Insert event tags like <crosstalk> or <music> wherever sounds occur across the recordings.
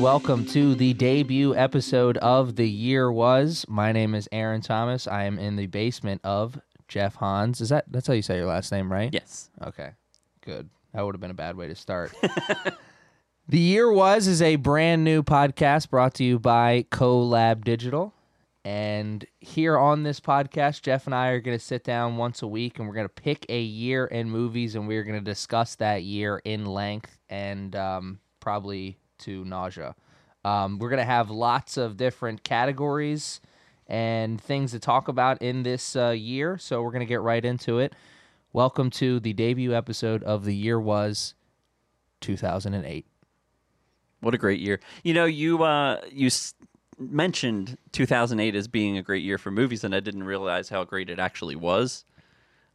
and welcome to the debut episode of The Year Was. My name is Aaron Thomas. I am in the basement of Jeff Hans. Is that that's how you say your last name, right? Yes. Okay. Good. That would have been a bad way to start. <laughs> the Year Was is a brand new podcast brought to you by CoLab Digital. And here on this podcast, Jeff and I are going to sit down once a week and we're going to pick a year in movies and we're going to discuss that year in length and um, probably to nausea. Um, we're to have lots of different categories and things to talk about in this uh, year. So we're to get right into it. Welcome to the debut episode of The Year Was 2008. What a great year. You know, you uh you s- mentioned 2008 as being a great year for movies and I didn't realize how great it actually was.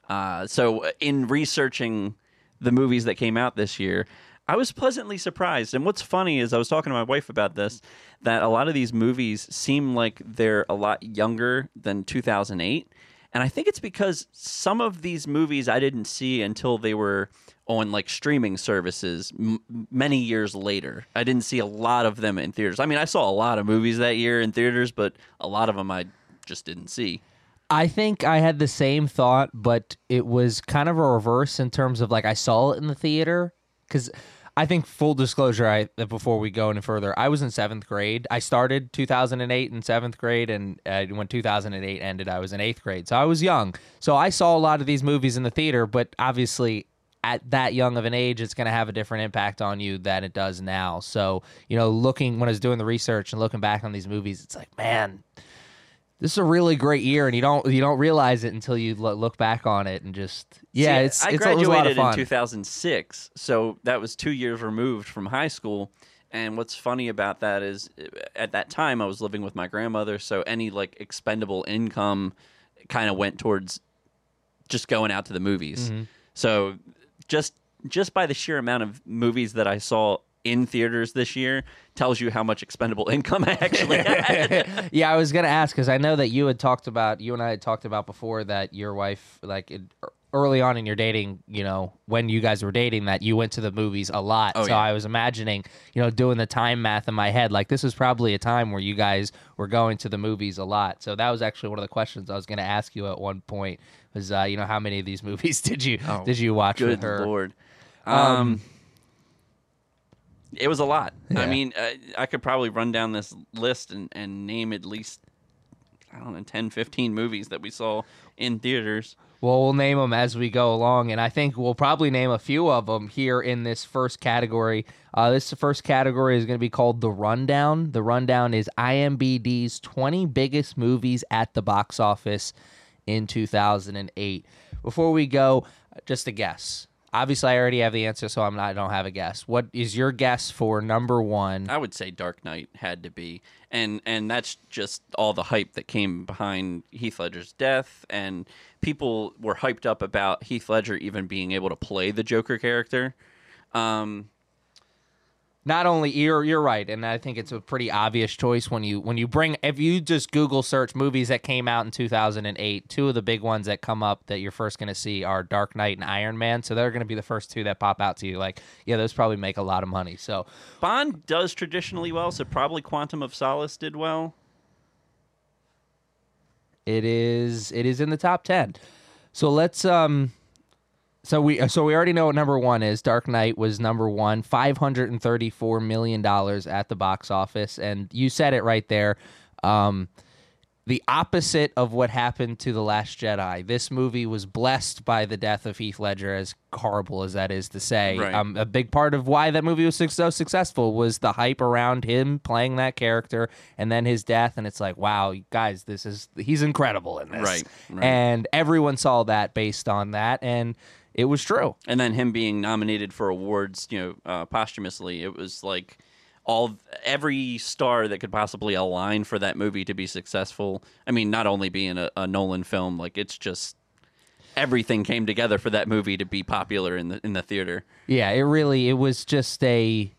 Uh so in researching the movies that came out this year, I was pleasantly surprised. And what's funny is I was talking to my wife about this that a lot of these movies seem like they're a lot younger than 2008. And I think it's because some of these movies I didn't see until they were on like streaming services m- many years later. I didn't see a lot of them in theaters. I mean, I saw a lot of movies that year in theaters, but a lot of them I just didn't see. I think I had the same thought, but it was kind of a reverse in terms of like I saw it in the theater because I think full disclosure, I before we go any further, I was in seventh grade. I started 2008 in seventh grade, and uh, when 2008 ended, I was in eighth grade. So I was young. So I saw a lot of these movies in the theater, but obviously at that young of an age, it's going to have a different impact on you than it does now. So you know, looking when I was doing the research and looking back on these movies, it's like man this is a really great year, and you don't you don't realize it until you lo- look back on it and just yeah, See, it's I it's it was a lot graduated of fun. in 2006, so that was two years removed from high school. And what's funny about that is, uh, at that time, I was living with my grandmother, so any like expendable income kind of went towards just going out to the movies. Mm-hmm. So just just by the sheer amount of movies that I saw in theaters this year tells you how much expendable <laughs> income I actually had. <laughs> yeah, I was gonna ask because I know that you had talked about you and I had talked about before that your wife like it, early on in your dating, you know, when you guys were dating, that you went to the movies a lot. Oh, so yeah. I was imagining, you know, doing the time math in my head, like this was probably a time where you guys were going to the movies a lot. So that was actually one of the questions I was gonna ask you at one point was, uh, you know, how many of these <laughs> movies did you did you watch with Good her? lord. Um, Um, it was a lot. Yeah. I mean, uh, I could probably run down this list and, and name at least I don't know 10, 15 movies that we saw in theaters. Well, we'll name them as we go along, and I think we'll probably name a few of them here in this first category. Uh, this first category is going to be called the Rundown. The Rundown is IMBD's 20 biggest movies at the box office in 2008. Before we go, just a guess. Obviously, I already have the answer, so I'm not. I don't have a guess. What is your guess for number one? I would say Dark Knight had to be, and and that's just all the hype that came behind Heath Ledger's death, and people were hyped up about Heath Ledger even being able to play the Joker character. Um, not only you're you're right and i think it's a pretty obvious choice when you when you bring if you just google search movies that came out in 2008 two of the big ones that come up that you're first going to see are dark knight and iron man so they're going to be the first two that pop out to you. Like yeah those probably make a lot of money so. Bond does traditionally well, so probably Quantum of Solace did well. it is it is in the top 10 so let's um so we so we already know what number one is. Dark Knight was number one, five hundred and thirty four million dollars at the box office, and you said it right there. Um, the opposite of what happened to the Last Jedi. This movie was blessed by the death of Heath Ledger, as horrible as that is to say. Right. Um, a big part of why that movie was so successful was the hype around him playing that character, and then his death. And it's like, wow, guys, this is he's incredible in this, Right, right. And everyone saw that based on that, and it was true. and then him being nominated for awards, you know, uh, posthumously, it was like all every star that could possibly align for that movie to be successful. I mean, not only being a, a Nolan film, like it's just everything came together for that movie to be popular in the in the theater. Yeah, it really it was just a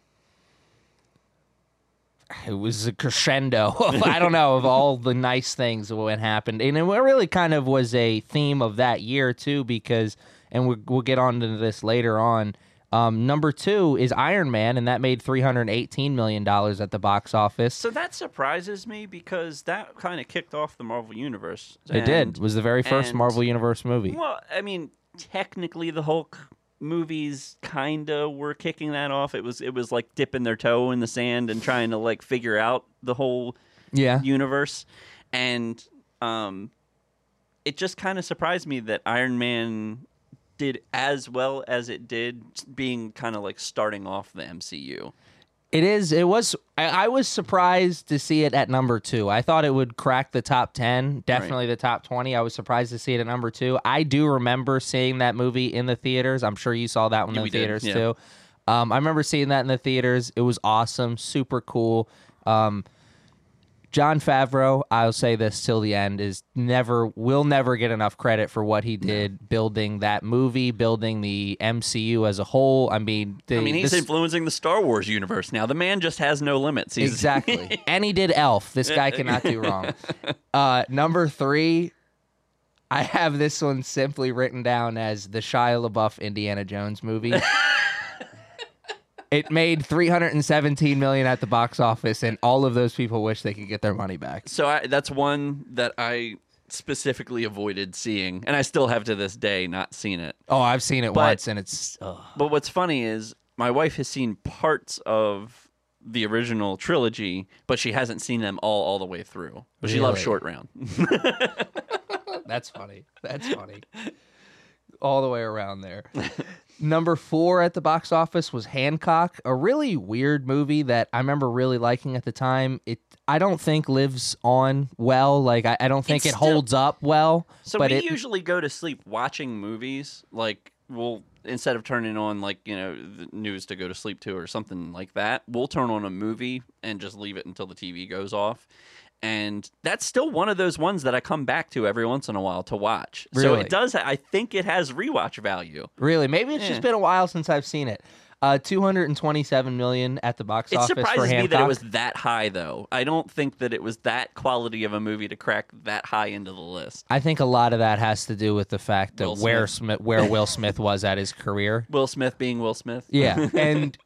it was a crescendo of <laughs> I don't know of all the nice things that happened, and it really kind of was a theme of that year too, because and we, we'll get on to this later on. Um, number two is Iron Man, and that made three hundred eighteen million dollars at the box office. So that surprises me because that kind of kicked off the Marvel universe. it did. It was the very first and- Marvel Universe movie. Well, I mean, technically, the Hulk movies kind of were kicking that off. It was it was like dipping their toe in the sand and trying to like figure out the whole Yeah. universe, and um, it just kind of surprised me that Iron Man did as well as it did, being kind of like starting off the MCU. It is. It was. I, I was surprised to see it at number two. I thought it would crack the top ten, definitely the top twenty. I was surprised to see it at number two. I do remember seeing that movie in the theaters. I'm sure you saw that one Yeah, in the theaters yeah. too. Um, I remember seeing that in the theaters. It was awesome, super cool. Um, Jon Favreau, I'll say this till the end, is never will never get enough credit for what he did building that movie, building the MCU as a whole. I mean, the, I mean, he's this- influencing the Star Wars universe now. The man just has no limits. He's, Exactly. <laughs> and he did Elf. This guy cannot do wrong. <laughs> Uh, number three, I have this one simply written down as the Shia LaBeouf Indiana Jones movie. <laughs> it made 317 million at the box office, and all of those people wish they could get their money back. So I, that's one that I specifically avoided seeing, and I still have to this day not seen it. Oh, I've seen it But- once, and it's ugh. But what's funny is my wife has seen parts of the original trilogy, but she hasn't seen them all all the way through. But she loves Short Round. <laughs> That's funny. That's funny. All the way around there. <laughs> Number four at the box office was Hancock, a really weird movie that I remember really liking at the time. It I don't think lives on well. Like I, I don't think It's it still- holds up well. So but we it, usually go to sleep watching movies. Like we'll instead of turning on like you know the news to go to sleep to or something like that, we'll turn on a movie and just leave it until the TV goes off. And that's still one of those ones that I come back to every once in a while to watch. So it does. I think it has rewatch value. really maybe it's Yeah. just been a while since I've seen it. Uh, 227 million at the box It office for surprises me that it was that high, though. I don't think that it was that quality of a movie to crack that high into the list. I think a lot of that has to do with the fact that Will where Smith, where Will Smith was at his career. Will Smith being Will Smith. Yeah, <laughs> and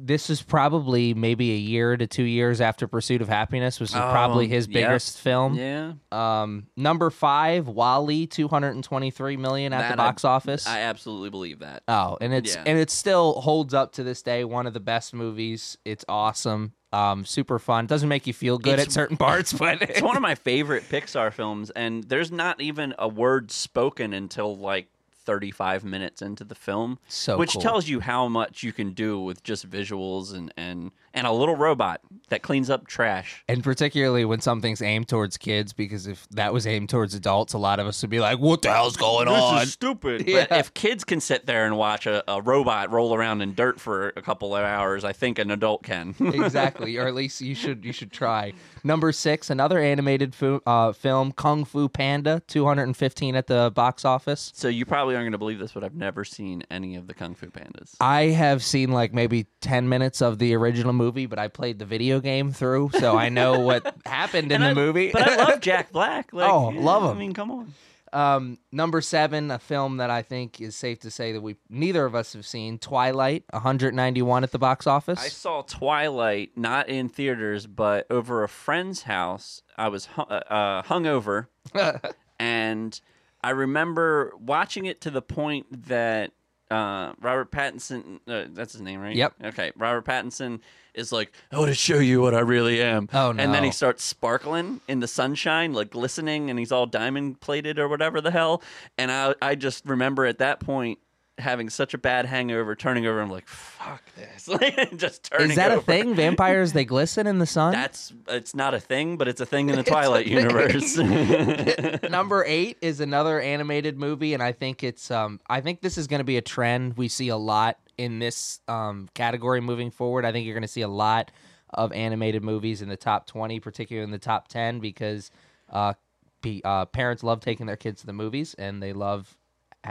this is probably maybe a year to two years after Pursuit of Happiness, which is probably Oh, his yeah. biggest film. Yeah. Um, number five, WALL-E, two hundred and twenty-three million at the That I- box office. I absolutely believe that. oh, and it's Yeah. and it still holds up to this day. One of the best movies. It's awesome. Um, super fun. Doesn't make you feel good It's- at certain parts, <laughs> but It's one of my favorite Pixar films, and there's not even a word spoken until like 35 minutes into the film, So which cool. tells you how much you can do with just visuals and and and a little robot that cleans up trash. And particularly when something's aimed towards kids, because if that was aimed towards adults, a lot of us would be like, "What the hell's going on?" stupid. <laughs> Yeah. But if kids can sit there and watch a, a robot roll around in dirt for a couple of hours, I think an adult can. <laughs> exactly, or at least you should you should try. Number six, another animated fu- uh, film, Kung Fu Panda, two hundred and fifteen at the box office. so you probably aren't going to believe this, but I've never seen any of the Kung Fu Pandas. I have seen like maybe ten minutes of the original movie, but I played the video game through, so I know what <laughs> happened in And the I- movie. but I love <laughs> Jack Black. Like, Oh, love him. I mean, come on. Um, number seven, a film that I think is safe to say that we neither of us have seen, Twilight, 191 at the box office. I saw Twilight not in theaters, but over a friend's house. I was hu- uh, hungover, <laughs> and I remember watching it to the point that uh, Robert Pattinson, uh, that's his name, right? Yep. Okay. Robert Pattinson is like, I want to show you what I really am. Oh, no! And then he starts sparkling in the sunshine, like glistening, and he's all diamond plated or whatever the hell. And I, I just remember at that point having such a bad hangover, turning over, I'm like, fuck this. <laughs> Like, just turning is that a thing? Vampires they glisten in the sun. That's it's not a thing, but it's a thing in the <laughs> Twilight universe. <laughs> Number eight is another animated movie, and I think it's um I think this is going to be a trend we see a lot in this um category moving forward. I think you're going to see a lot of animated movies in the top twenty, particularly in the top ten, because uh, uh parents love taking their kids to the movies, and they love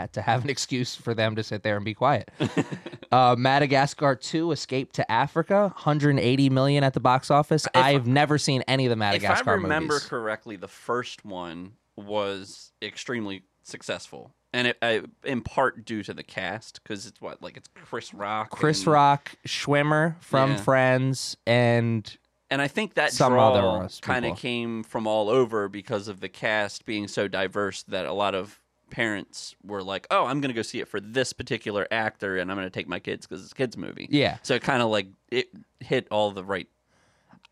to have an excuse for them to sit there and be quiet. <laughs> uh, Madagascar 2 Escape to Africa, 180 million at the box office. I've never seen any of the Madagascar if I remember movies. correctly, the first one was extremely successful. and it, uh, in part due to the cast because it's what like it's Chris Rock, Chris and, Rock, Schwimmer from Yeah. Friends, and and I think that Some draw other kind of came from all over because of the cast being so diverse that a lot of parents were like, "Oh, I'm going to go see it for this particular actor, and I'm going to take my kids because it's a kids movie." yeah. So it kind of like it hit all the right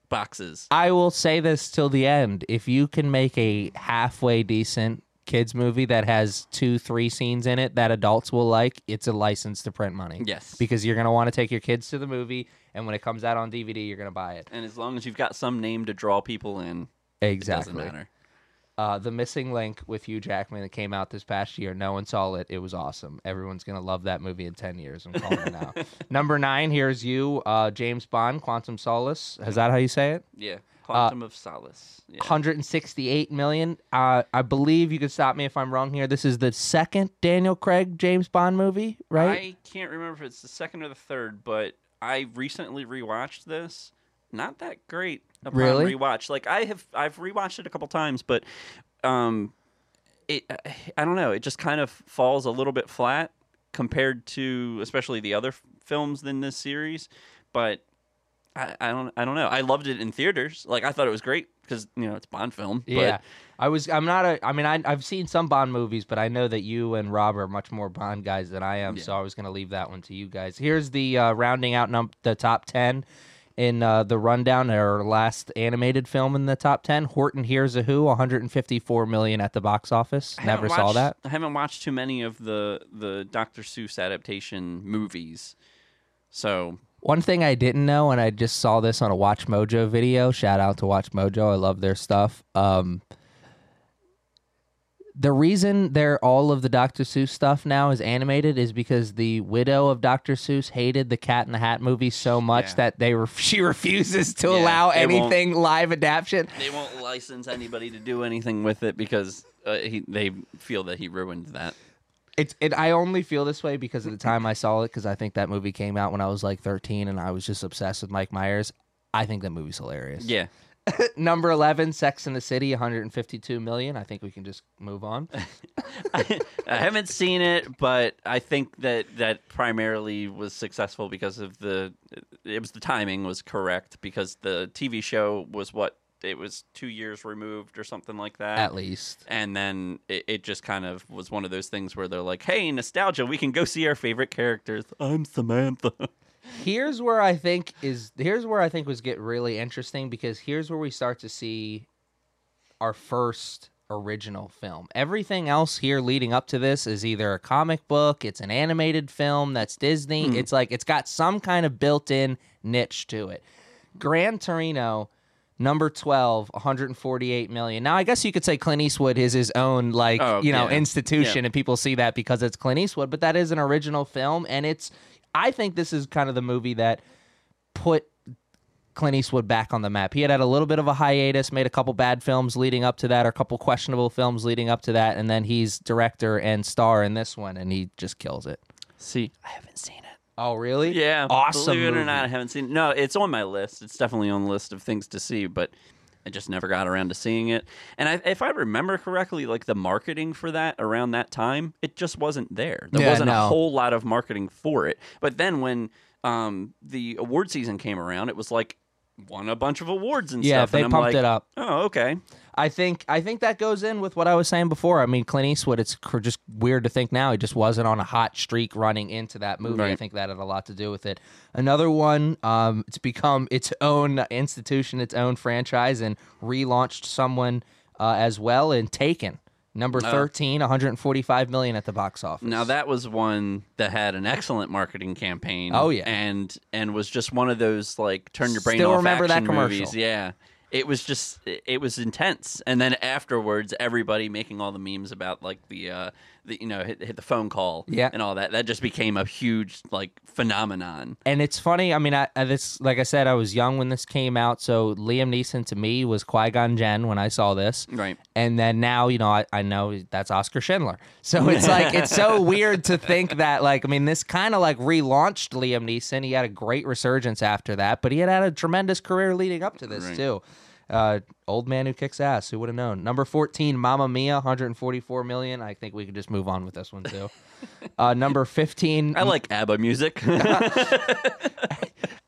boxes. I will say this till the end. If you can make a halfway decent kids movie that has two, three scenes in it that adults will like, it's a license to print money. Yes. Because you're going to want to take your kids to the movie, and when it comes out on DVD, you're going to buy it. and as long as you've got some name to draw people in, it Exactly. doesn't matter. Uh, the Missing Link with Hugh Jackman that came out this past year. No one saw it. It was awesome. Everyone's gonna love that movie in ten years. I'm calling it now. <laughs> Number nine. Here's you, uh, James Bond, Quantum Solace. Is that how you say it? Yeah. Quantum of Solace. Yeah. 168 million. Uh, I believe you could stop me if I'm wrong here. This is the second Daniel Craig James Bond movie, right? I can't remember if it's the second or the third, but I recently rewatched this. Not that great upon Really? rewatch. Like I have, I've rewatched it a couple times, but um, it I don't know. It just kind of falls a little bit flat compared to especially the other f- films in this series. But I, I don't I don't know. I loved it in theaters. Like I thought it was great because you know it's a Bond film. yeah. I was. I'm not a. I mean, I, I've seen some Bond movies, but I know that you and Rob are much more Bond guys than I am. Yeah. So I was going to leave that one to you guys. Here's the uh, rounding out num- the top ten in uh, the rundown. Our last animated film in the top ten. Horton Hears a Who, 154 million at the box office. I Never saw watched- that. I haven't watched too many of the the Dr. Seuss adaptation movies. So One thing I didn't know, and I just saw this on a Watch Mojo video. Shout out to Watch Mojo. I love their stuff. Um, the reason they're all of the Dr. Seuss stuff now is animated is because the widow of Dr. Seuss hated the Cat in the Hat movie so much Yeah. that they ref- <laughs> she refuses to Yeah, allow they won't- anything live adaptation. they won't license anybody to do anything with it because uh, he, they feel that he ruined that. It's it. I only feel this way because of the time I saw it because I think that movie came out when I was like 13 and I was just obsessed with Mike Myers. I think that movie's hilarious. Yeah. <laughs> Number 11, Sex in the City, 152 million. I think we can just move on. <laughs> I, I haven't seen it, but I think that that primarily was successful because of the it was the timing was correct because the TV show was what it was two years removed or something like that. At least. and then it, it just kind of was one of those things where they're like, "Hey, nostalgia! We can go see our favorite characters." I'm Samantha. <laughs> Here's where I think is here's where I think was get really interesting because here's where we start to see our first original film. Everything else here leading up to this is either a comic book, it's an animated film that's Disney. Hmm. It's like it's got some kind of built-in niche to it. Gran Torino number 12 148 million now i guess you could say clint eastwood is his own like Oh, you know yeah. institution Yeah. and people see that because it's clint eastwood but that is an original film and it's i think this is kind of the movie that put clint eastwood back on the map he had had a little bit of a hiatus made a couple bad films leading up to that or a couple questionable films leading up to that and then he's director and star in this one and he just kills it See, I haven't seen it. oh really Yeah, awesome Believe it or not, I haven't seen. No, it's on my list. It's definitely on the list of things to see, but I just never got around to seeing it. And I, if I remember correctly, like the marketing for that around that time, it just wasn't there. There Yeah, wasn't no. a whole lot of marketing for it. But then when um, the award season came around, it was like won a bunch of awards and yeah stuff. they and I'm pumped like, it up Oh, okay. I think I think that goes in with what I was saying before. I mean, Clint Eastwood. It's just weird to think now he just wasn't on a hot streak running into that movie. I think that had a lot to do with it. Another one, um, it's become its own institution, its own franchise, and relaunched someone uh, as well in Taken. Number Oh. 13, 145 million at the box office. Now that was one that had an excellent marketing campaign. Oh, yeah. and and was just one of those like turn your brain Still off remember that action commercial. movies. Yeah, it was just it was intense. And then afterwards, everybody making all the memes about like the uh the you know hit, hit the phone call Yeah. and all that. That just became a huge like phenomenon. and it's funny. I mean, I, I this like I said, I was young when this came out, so Liam Neeson to me was Qui Gon Jinn when I saw this. Right. And then now, you know, I, I know that's Oscar Schindler. So <laughs> it's like, it's so weird to think that, like, I mean, this kind of like relaunched Liam Neeson. He had a great resurgence after that, but he had had a tremendous career leading up to this, Right. too. Uh, old man who kicks ass. Who would have known? Number 14, Mamma Mia, 144 million. I think we could just move on with this one too. <laughs> uh, number 15. I like ABBA music. <laughs> <laughs>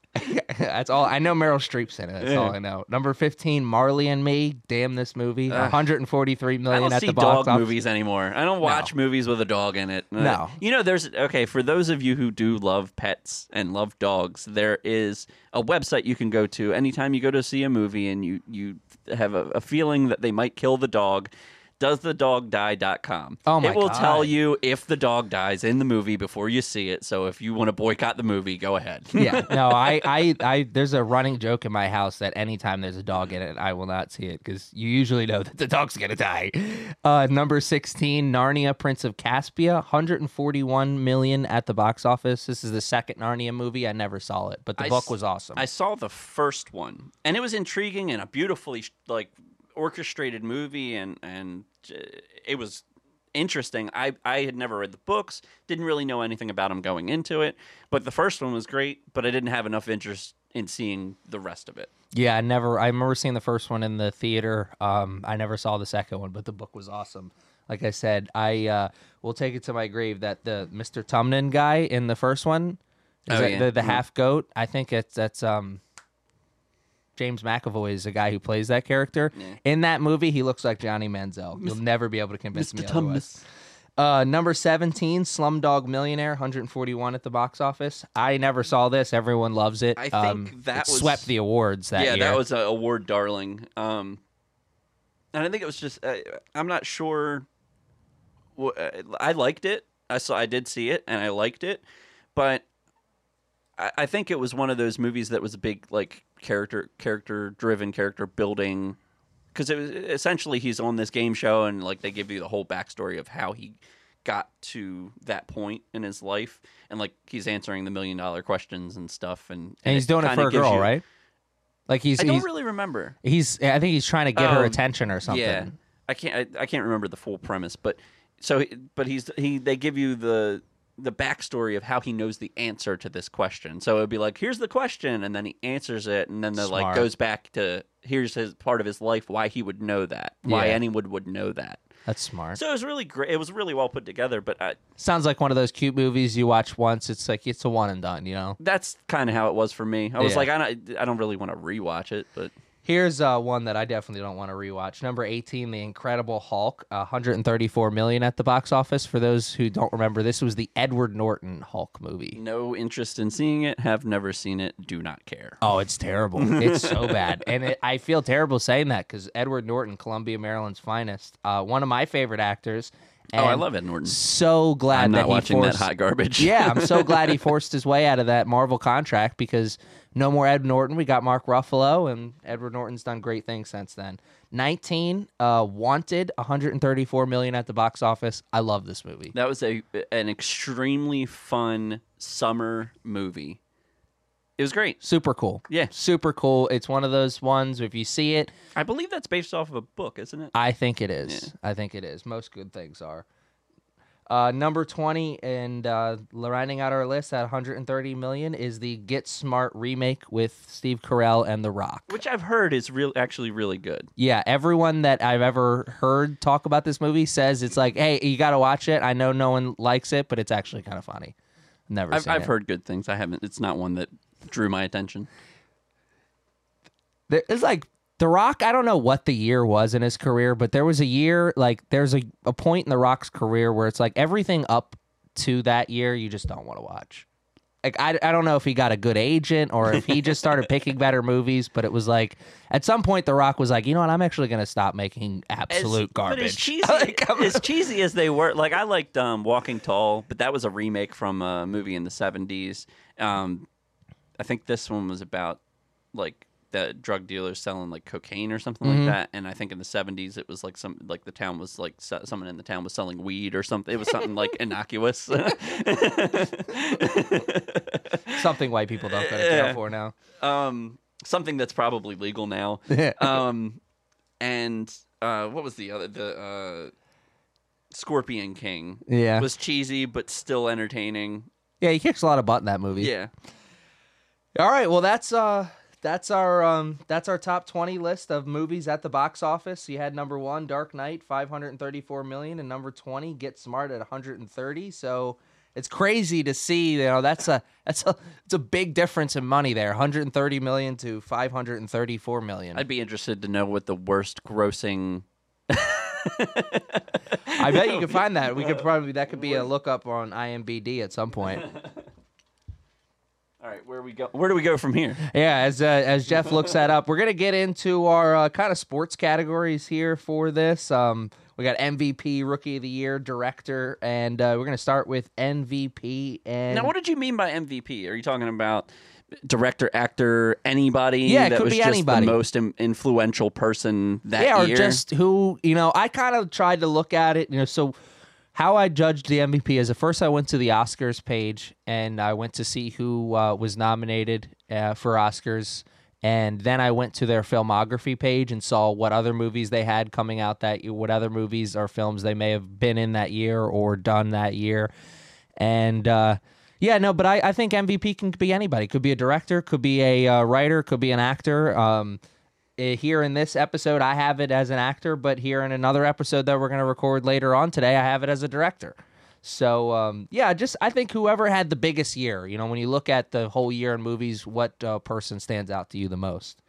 That's all I know. Meryl Streep's in it. That's all I know. Number 15, Marley and Me. Damn this movie. 143 I don't at see the box dog office. movies anymore. I don't watch movies with a dog in it. No. You know, there's okay for those of you who do love pets and love dogs. There is a website you can go to anytime you go to see a movie and you you have a, a feeling that they might kill the dog. DoesTheDogDie.com. Oh my god. It will tell you if the dog dies in the movie before you see it. So if you want to boycott the movie, go ahead. yeah, <laughs> no, I, I, I, there's a running joke in my house that anytime there's a dog in it, I will not see it because you usually know that the dog's gonna die. Uh, number 16, Narnia, Prince of Caspia, 141 million at the box office. This is the second Narnia movie. I never saw it, but the I book s- was awesome. I saw the first one, and it was intriguing and a beautifully like orchestrated movie, and and uh, it was interesting. I I had never read the books, didn't really know anything about them going into it, but the first one was great. But I didn't have enough interest in seeing the rest of it. yeah, I never. I remember seeing the first one in the theater. Um, I never saw the second one, but the book was awesome. Like I said, I uh, will take it to my grave that the Mr. Tumnus guy in the first one, is Oh, that yeah. the, the Mhm. half goat. I think it's that's um, James McAvoy is the guy who plays that character. Yeah. In that movie, he looks like Johnny Manziel. You'll never be able to convince me otherwise. Uh, number 17, Slumdog Millionaire, 141 at the box office. I never saw this. Everyone loves it. I think um, that it was- swept the awards that yeah, year. that was a award darling. Um, and I think it was just uh, I'm not sure. uh, I liked it. I saw. I did see it, and I liked it, but I, I think it was one of those movies that was a big like character character driven character building because it was essentially he's on this game show and like they give you the whole backstory of how he got to that point in his life and like he's answering the million dollar questions and stuff and and he's doing it for a girl, you- right? Like he's I don't he's, really remember. he's I think he's trying to get her Oh, attention or something. Yeah, I can't. I, I can't remember the full premise, but so, he- but he's he. They give you the the backstory of how he knows the answer to this question. So it'd be like, here's the question, and then he answers it, and then the like goes back to here's his part of his life why he would know that, why Yeah. anyone would know that. That's smart. So it was really great. It was really well put together, but I, Sounds like one of those cute movies you watch once. It's like it's a one and done, you know. that's kind of how it was for me. I was Yeah. like, I don't, I don't really want to rewatch it, but Here's uh, one that I definitely don't want to rewatch. Number 18, The Incredible Hulk, 134 million at the box office. For those who don't remember, this was the Edward Norton Hulk movie. no interest in seeing it. Have never seen it. Do not care. Oh, it's terrible. It's so <laughs> bad, and it, I feel terrible saying that because Edward Norton, Columbia, Maryland's finest, uh, one of my favorite actors. Oh, I love Ed Norton. So glad I'm that not watching forced, that hot garbage. yeah, I'm so <laughs> glad he forced his way out of that Marvel contract because no more Ed Norton. We got Mark Ruffalo, and Edward Norton's done great things since then. 19, uh, Wanted, 134 million at the box office. I love this movie. That was a an extremely fun summer movie. It was great. Super cool. Yeah. Super cool. It's one of those ones, if you see it, I believe that's based off of a book, isn't it? I think it is. I think it is. Most good things are. Uh, number 20 and uh, rounding out our list at 130 million is the Get Smart remake with Steve Carell and The Rock. Which I've heard is real actually really good. Yeah, everyone that I've ever heard talk about this movie says it's like, hey, you got to watch it. I know no one likes it, but it's actually kind of funny. Never I've, I've heard good things. I haven't. It's not one that drew my attention. There- It's like The Rock. I don't know what the year was in his career, but there was a year like there's a, a point in The Rock's career where it's like everything up to that year you just don't want to watch. Like I, I don't know if he got a good agent or if he just started <laughs> picking better movies, but it was like at some point The Rock was like, you know what, I'm actually going to stop making absolute as, garbage. But as <laughs> cheesy, Like, as <laughs> cheesy as they were, like I liked um, Walking Tall, but that was a remake from a movie in the seventies. Um, I think this one was about like the drug dealers selling like cocaine or something Mm-hmm. like that. And I think in the seventies it was like some like the town was like se- someone in the town was selling weed or something. It was something like <laughs> innocuous. <laughs> something white people don't go to jail Yeah. for now. um, something that's probably legal now. <laughs> um, and uh, what was the other the uh, Scorpion King? Yeah. was cheesy but still entertaining. Yeah, he kicks a lot of butt in that movie. Yeah, All right, well that's uh that's our um that's our top 20 list of movies at the box office. You had number 1 Dark Knight 534 million and number 20 Get Smart at 130. So it's crazy to see, you know, that's a that's a it's a big difference in money there. 130 million to 534 million. I'd be interested to know what the worst grossing I bet you can <laughs> find that. We could probably that could be a lookup on IMBD at some point. <laughs> All right, where we go? Where do we go from here? Yeah, as uh, as Jeff looks that up, we're gonna get into our uh, kind of sports categories here for this. Um, we got MVP, Rookie of the Year, Director, and uh, we're gonna start with MVP. And Now, what did you mean by MVP? Are you talking about director, actor, anybody? Yeah, it that could was be just anybody. the most Im- influential person that yeah, or year. just who you know. I kind of tried to look at it, you know. So how I judged the MVP is at first I went to the Oscars page and I went to see who uh, was nominated uh, for Oscars, and then I went to their filmography page and saw what other movies they had coming out that year, what other movies or films they may have been in that year or done that year, and. uh yeah, no, but I, I think MVP can be anybody. Could be a director, could be a uh, writer, could be an actor. Um, here in this episode, I have it as an actor, but here in another episode that we're going to record later on today, I have it as a director. So um, yeah, just I think whoever had the biggest year, you know, when you look at the whole year in movies, what uh, person stands out to you the most?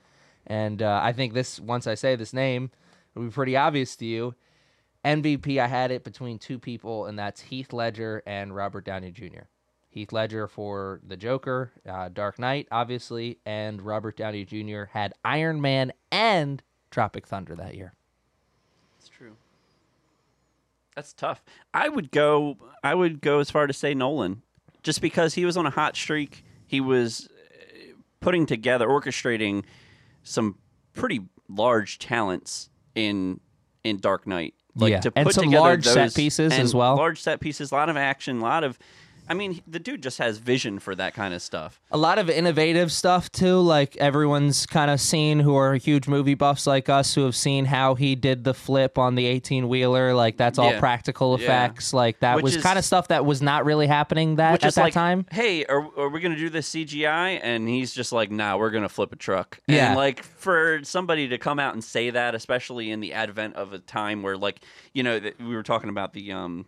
And uh, I think this, once I say this name, it'll be pretty obvious to you. MVP, I had it between two people, and that's Heath Ledger and Robert Downey Jr. Heath Ledger for The Joker, uh, Dark Knight, obviously, and Robert Downey Jr. had Iron Man and Tropic Thunder that year. It's true. That's tough. I would go. I would go as far to say Nolan, just because he was on a hot streak. He was uh, putting together, orchestrating some pretty large talents in in Dark Knight. Like Yeah, to and put some together large set those- pieces and as well. Large set pieces, a lot of action, a lot of. I mean, the dude just has vision for that kind of stuff. A lot of innovative stuff too. Like everyone's kind of seen who are huge movie buffs like us who have seen how he did the flip on the eighteen wheeler. Like that's all Yeah. practical Yeah. effects. Like that Which was is- kind of stuff that was not really happening that Which at is that like, time. hey, are, are we going to do this CGI? And he's just like, nah, we're going to flip a truck. Yeah. And like for somebody to come out and say that, especially in the advent of a time where like, you know, that we were talking about the, um,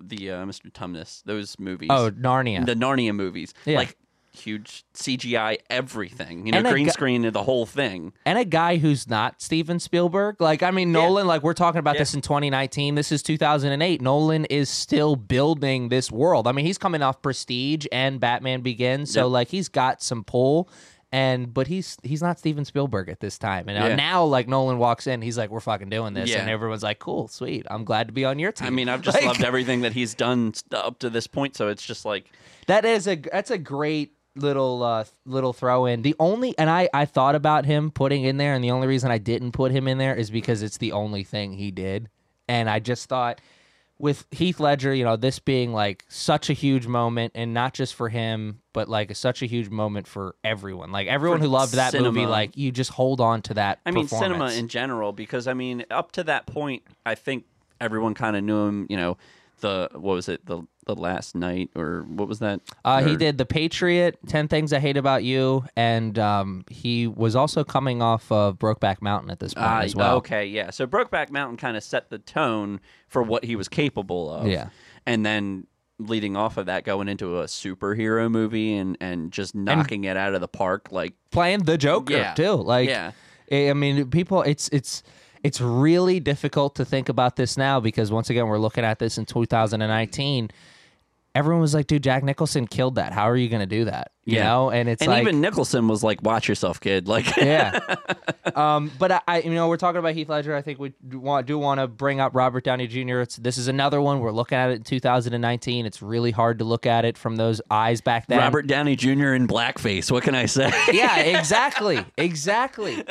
the uh, Mr. Tumnus, those movies. Oh, Narnia. The Narnia movies. Yeah. Like huge CGI everything, you know, And green gu- screen the whole thing. and a guy who's not Steven Spielberg. Like, I mean, Nolan, like, we're talking about Yeah. this in 2019. This is 2008. Nolan is still building this world. I mean, he's coming off Prestige and Batman Begins. So, Yep. like, he's got some pull. And but he's he's not Steven Spielberg at this time, and uh, Yeah. now like Nolan walks in, he's like, "We're fucking doing this," Yeah. and everyone's like, "Cool, sweet, I'm glad to be on your team." I mean, I've <laughs> just Like, loved everything that he's done up to this point. So it's just like, That is a that's a great little uh little throw in. The only and I I thought about him putting in there and the only reason I didn't put him in there is because it's the only thing he did. And I just thought with Heath Ledger, you know, this being like such a huge moment and not just for him, but like such a huge moment for everyone. Like everyone For who loved that movie, like you just hold on to that I mean, cinema in general, because I mean, up to that point, I think everyone kind of knew him. You know, the what was it, the the last night, or what was that? Uh, he did The Patriot, 10 Things I Hate About You, and um, he was also coming off of Brokeback Mountain at this point Ah, as well. Okay, yeah. So Brokeback Mountain kind of set the tone for what he was capable of. Yeah. and then leading off of that, going into a superhero movie and and just knocking it out of the park, like Playing the Joker Yeah. too. Like, Yeah. I I mean, people, it's it's it's really difficult to think about this now because once again, we're looking at this in 2019. Everyone was like, "Dude, Jack Nicholson killed that. How are you going to do that?" You Yeah. know, and it's and like, even Nicholson was like, "Watch yourself, kid." Like, <laughs> yeah. Um, but I, I, you know, we're talking about Heath Ledger. I think we do want do want to bring up Robert Downey Jr. It's this is another one we're looking at it in 2019. It's really hard to look at it from those eyes back then. Robert Downey Jr. in blackface. What can I say? <laughs> yeah, exactly, exactly.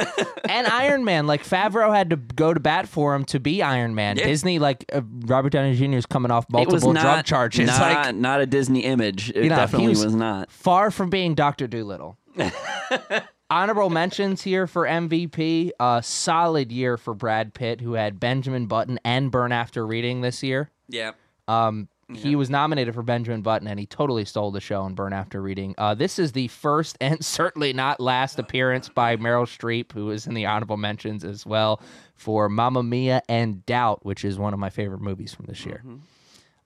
And Iron Man, like Favreau had to go to bat for him to be Iron Man. Disney, like uh, Robert Downey Jr. is coming off multiple not drug charges. Not, like not a Disney image. It You know, definitely was- was not. far from being Doctor Doolittle. <laughs> Honorable mentions here for MVP. A solid year for Brad Pitt, who had Benjamin Button and Burn After Reading this year. Yeah. Um, he was nominated for Benjamin Button, and he totally stole the show in Burn After Reading. Uh, this is the first and <laughs> certainly not last appearance by Meryl Streep, who is in the honorable mentions as well for Mamma Mia and Doubt, which is one of my favorite movies from this year.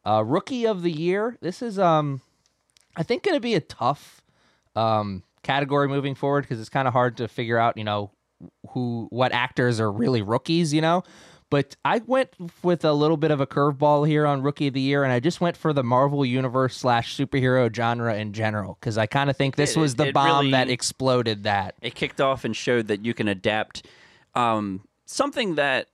Uh, Rookie of the Year. This is, um, I think, going to be a tough um, category moving forward because it's kind of hard to figure out, you know, who what actors are really rookies, you know. But I went with a little bit of a curveball here on Rookie of the Year, and I just went for the Marvel Universe slash superhero genre in general because I kind of think this It- was the bomb really- that exploded that. it kicked off and showed that you can adapt um, something that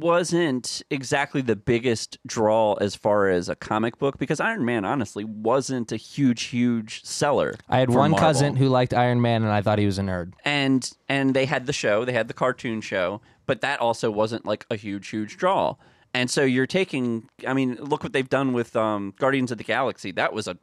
wasn't exactly the biggest draw as far as a comic book because Iron Man honestly wasn't a huge huge seller. I had one Marvel. cousin who liked Iron Man, and I thought he was a nerd. and and they had the show, they had the cartoon show, but that also wasn't like a huge huge draw. And so you're taking I mean, look what they've done with um, Guardians of the Galaxy. That was a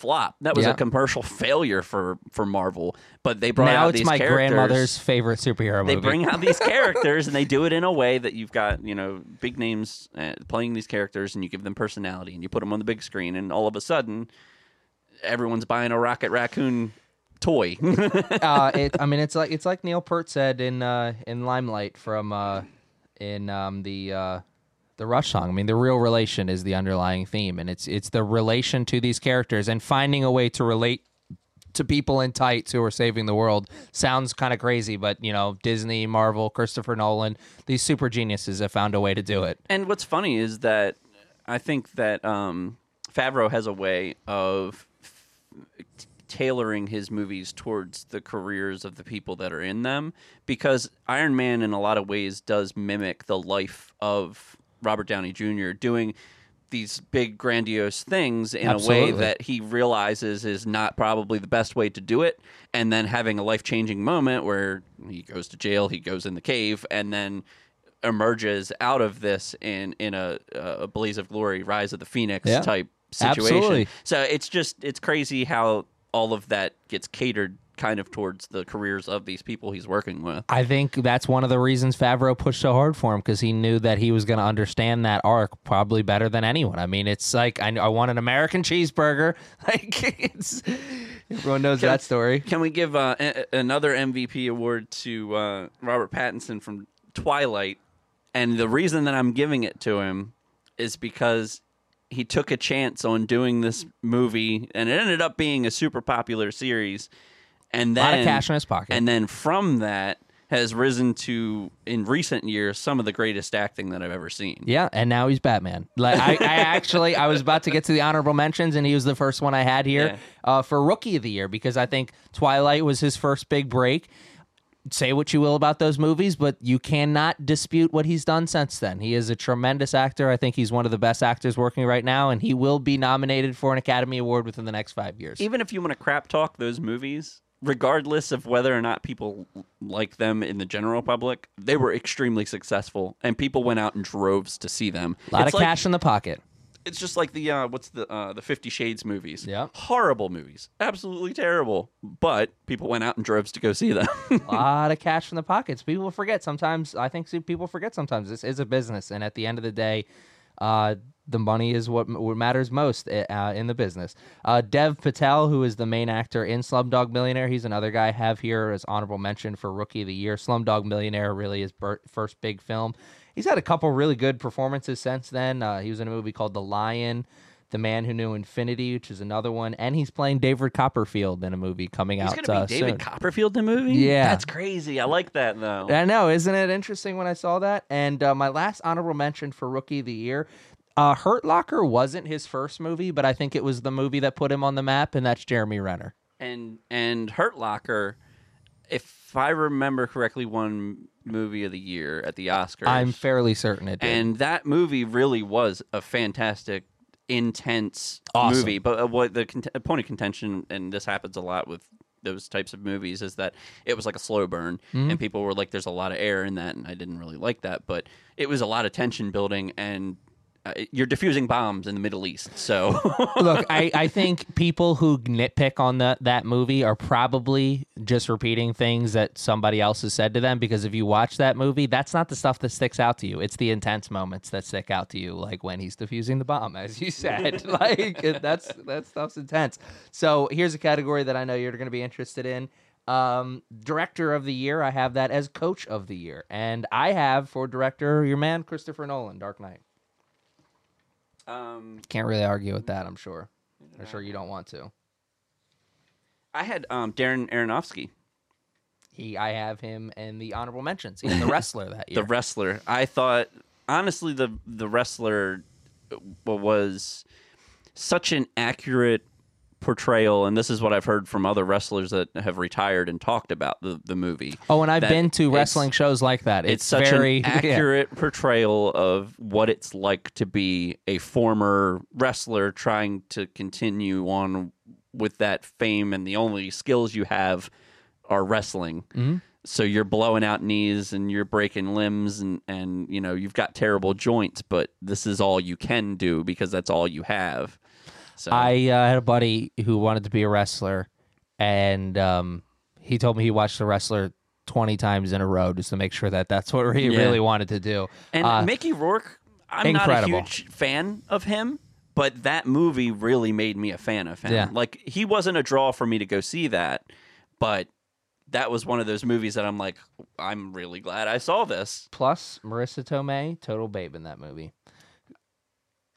flop. That was Yeah. a commercial failure for for Marvel, but they brought now out it's these my characters. grandmother's favorite superhero they movie. bring out these <laughs> characters and they do it in a way that you've got you know big names uh, playing these characters and you give them personality and you put them on the big screen and all of a sudden everyone's buying a rocket raccoon toy <laughs> uh, it, I mean, it's like it's like Neil Peart said in uh, in Limelight from uh, in um, the uh, the Rush song. I mean, the real relation is the underlying theme, and it's it's the relation to these characters and finding a way to relate to people in tights who are saving the world. Sounds kind of crazy, but you know, Disney, Marvel, Christopher Nolan, these super geniuses have found a way to do it. and what's funny is that i think that um, favreau has a way of tailoring his movies towards the careers of the people that are in them because Iron Man in a lot of ways does mimic the life of Robert Downey Jr. doing these big grandiose things in a way that he realizes is not probably the best way to do it and then having a life-changing moment where he goes to jail, he goes in the cave and then emerges out of this in in a, a blaze of glory, rise of the phoenix Yeah. type situation. Absolutely. So it's just it's crazy how all of that gets catered kind of towards the careers of these people he's working with. I think that's one of the reasons Favreau pushed so hard for him because he knew that he was going to understand that arc probably better than anyone. I mean, it's like I, I want an American cheeseburger. <laughs> Like it's everyone knows that story. Can we give uh, a- another MVP award to uh, Robert Pattinson from Twilight? And the reason that I'm giving it to him is because he took a chance on doing this movie, and it ended up being a super popular series. And A then lot of cash in his pocket. and then from that has risen to in recent years some of the greatest acting that I've ever seen. Yeah, and now he's Batman. Like I, I <laughs> actually, I was about to get to the honorable mentions, and he was the first one I had here Yeah. uh, for Rookie of the Year because I think Twilight was his first big break. Say what you will about those movies, but you cannot dispute what he's done since then. He is a tremendous actor. I think he's one of the best actors working right now, and he will be nominated for an Academy Award within the next five years. Even if you want to crap talk those movies, regardless of whether or not people like them in the general public, they were extremely successful, and people went out in droves to see them. A lot it's of like, cash in the pocket. It's just like the uh, what's the uh, the Fifty Shades movies. Yeah. horrible movies, absolutely terrible. But people went out in droves to go see them. <laughs> a <laughs> lot of cash in the pockets. People forget sometimes. I think people forget sometimes. This is a business, and at the end of the day, uh, the money is what, what matters most uh, in the business. Uh, Dev Patel, who is the main actor in Slumdog Millionaire, he's another guy I have here as honorable mention for Rookie of the Year. Slumdog Millionaire really is first big film. He's had a couple really good performances since then. Uh, he was in a movie called The Lion. The Man Who Knew Infinity, which is another one, and he's playing David Copperfield in a movie coming He's out. gonna uh, be David soon. Copperfield in a movie. Yeah. that's crazy. I like that though. I know, isn't it interesting when I saw that? And uh, my last honorable mention for Rookie of the Year, uh, Hurt Locker wasn't his first movie, but I think it was the movie that put him on the map, and that's Jeremy Renner. and and Hurt Locker, if I remember correctly, won movie of the year at the Oscars. I'm fairly certain it did. and that movie really was a fantastic, intense Awesome. movie. But uh, what the cont- point of contention, and this happens a lot with those types of movies, is that it was like a slow burn, Mm-hmm. and people were like, "There's a lot of air in that," and I didn't really like that. But it was a lot of tension building, and uh, you're diffusing bombs in the Middle East. So <laughs> Look, I, I <laughs> think people who nitpick on that that movie are probably just repeating things that somebody else has said to them because if you watch that movie, that's not the stuff that sticks out to you. It's the intense moments that stick out to you, like when he's defusing the bomb, as you said. <laughs> like that's that stuff's intense. So here's a category that I know you're going to be interested in. Um, director of the year, I have that as coach of the year, and I have for director your man Christopher Nolan, Dark Knight. Um, Can't really argue with that. I'm sure. I'm sure you don't want to. I had um, Darren Aronofsky, He, I have him in the honorable mentions. He's the <laughs> wrestler that year. the wrestler. I thought honestly the the wrestler uh, was such an accurate portrayal and this is what I've heard from other wrestlers that have retired and talked about the, the movie. oh, and I've been to wrestling shows like that. It's, It's, such very <laughs> an accurate portrayal of what it's like to be a former wrestler trying to continue on with that fame and the only skills you have are wrestling. Mhm. So you're blowing out knees and you're breaking limbs and and you know you've got terrible joints, but this is all you can do because that's all you have. So I uh, had a buddy who wanted to be a wrestler, and um, he told me he watched the wrestler twenty times in a row just to make sure that that's what he Yeah. really wanted to do. And Uh, Mickey Rourke, I'm incredible. not a huge fan of him, but that movie really made me a fan of him. Yeah. Like he wasn't a draw for me to go see that, but that was one of those movies that I'm like, I'm really glad I saw this. plus Marisa Tomei, total babe in that movie.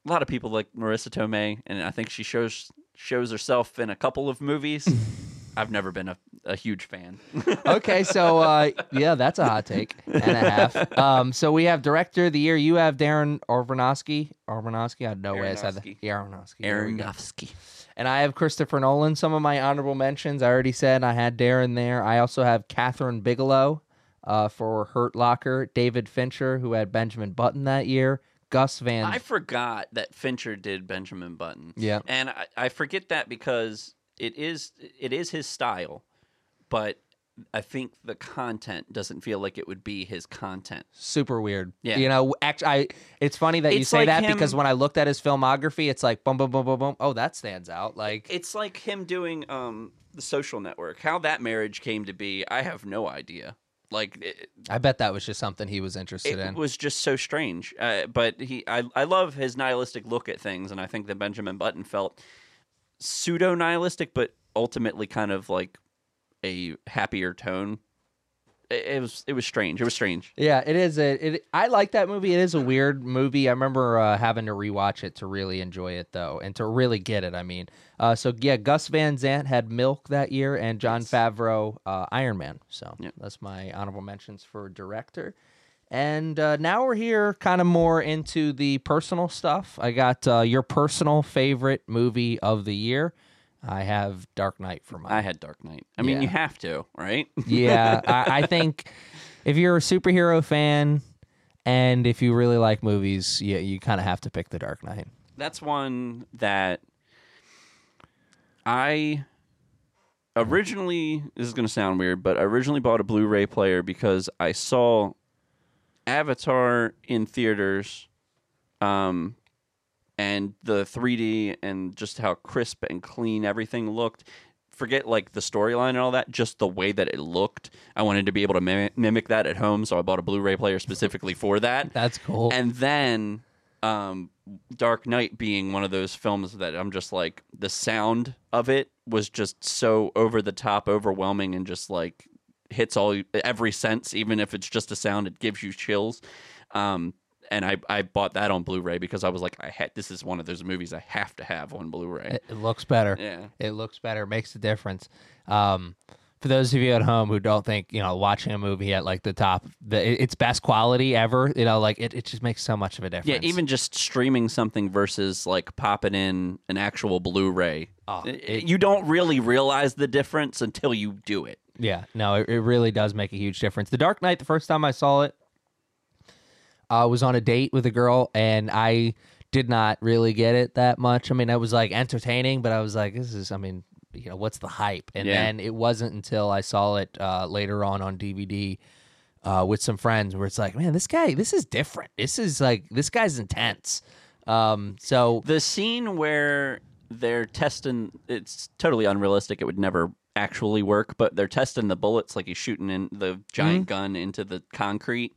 A lot of people like Marisa Tomei, and I think she shows shows herself in a couple of movies. <laughs> I've never been a, a huge fan. <laughs> okay, so uh, yeah, that's a hot take and a half. Um, so we have director of the year. You have Darren Aronofsky. Aronofsky. I had no way I said that. Yeah, Aronofsky. There we go. Aronofsky. And I have Christopher Nolan. Some of my honorable mentions. I already said I had Darren there. I also have Kathryn Bigelow uh, for Hurt Locker. David Fincher, who had Benjamin Button that year. Gus Van. I forgot that Fincher did Benjamin Button. Yeah. and I, I forget that because it is it is his style, but I think the content doesn't feel like it would be his content. Super weird. Yeah. You know, actually, I, it's funny that you say like that him- because when I looked at his filmography, it's like boom, boom, boom, boom, boom. Oh, that stands out. Like, It's like him doing um the Social Network. How that marriage came to be, I have no idea. Like it, I bet that was just something he was interested it in. It was just so strange. Uh, but he, I, I love his nihilistic look at things, and I think that Benjamin Button felt pseudo nihilistic, but ultimately kind of like a happier tone. It, was it was strange. It was strange. Yeah, it is. A, it. I like that movie. It is a weird movie. I remember uh, having to rewatch it to really enjoy it, though, and to really get it. I mean, uh, so yeah, Gus Van Sant had Milk that year, and Jon Yes. Favreau uh, Iron Man. So Yep. that's my honorable mentions for director. And uh, now we're here, kind of more into the personal stuff. I got uh, your personal favorite movie of the year. I have Dark Knight for mine. I had Dark Knight. I mean, Yeah. you have to, right? Yeah, I, <laughs> I think if you're a superhero fan and if you really like movies, yeah, you kind of have to pick The Dark Knight. That's one that I originally this is going to sound weird, but I originally bought a Blu-ray player because I saw Avatar in theaters um and the 3D and just how crisp and clean everything looked. Forget like the storyline and all that, just the way that it looked. I wanted to be able to mim- mimic that at home, so I bought a Blu-ray player specifically for that That's cool. and then um dark knight being one of those films that i'm just like the sound of it was just so over the top overwhelming and just like hits all every sense even if it's just a sound it gives you chills um and I, I bought that on Blu-ray because I was like, I had this is one of those movies I have to have on Blu-ray. it, it looks better. Yeah, It looks better. It makes a difference. Um, for those of you at home who don't think you know watching a movie at like the top, the it- its best quality ever, you know, like it, it just makes so much of a difference. yeah. Even just streaming something versus like popping in an actual Blu-ray, Oh, it- it- you don't really realize the difference until you do it. Yeah, no, it, it really does make a huge difference. The Dark Knight, the first time I saw it, I was on a date with a girl, and I did not really get it that much. I mean, I was like entertaining, but I was like, this is, I mean, you know, what's the hype? And Yeah. then it wasn't until I saw it uh, later on on DVD uh, with some friends where it's like, man, this guy, this is different. This is like, this guy's intense. Um, so The scene where they're testing it's totally unrealistic. It would never actually work, but they're testing the bullets like he's shooting in the giant Mm-hmm. gun into the concrete.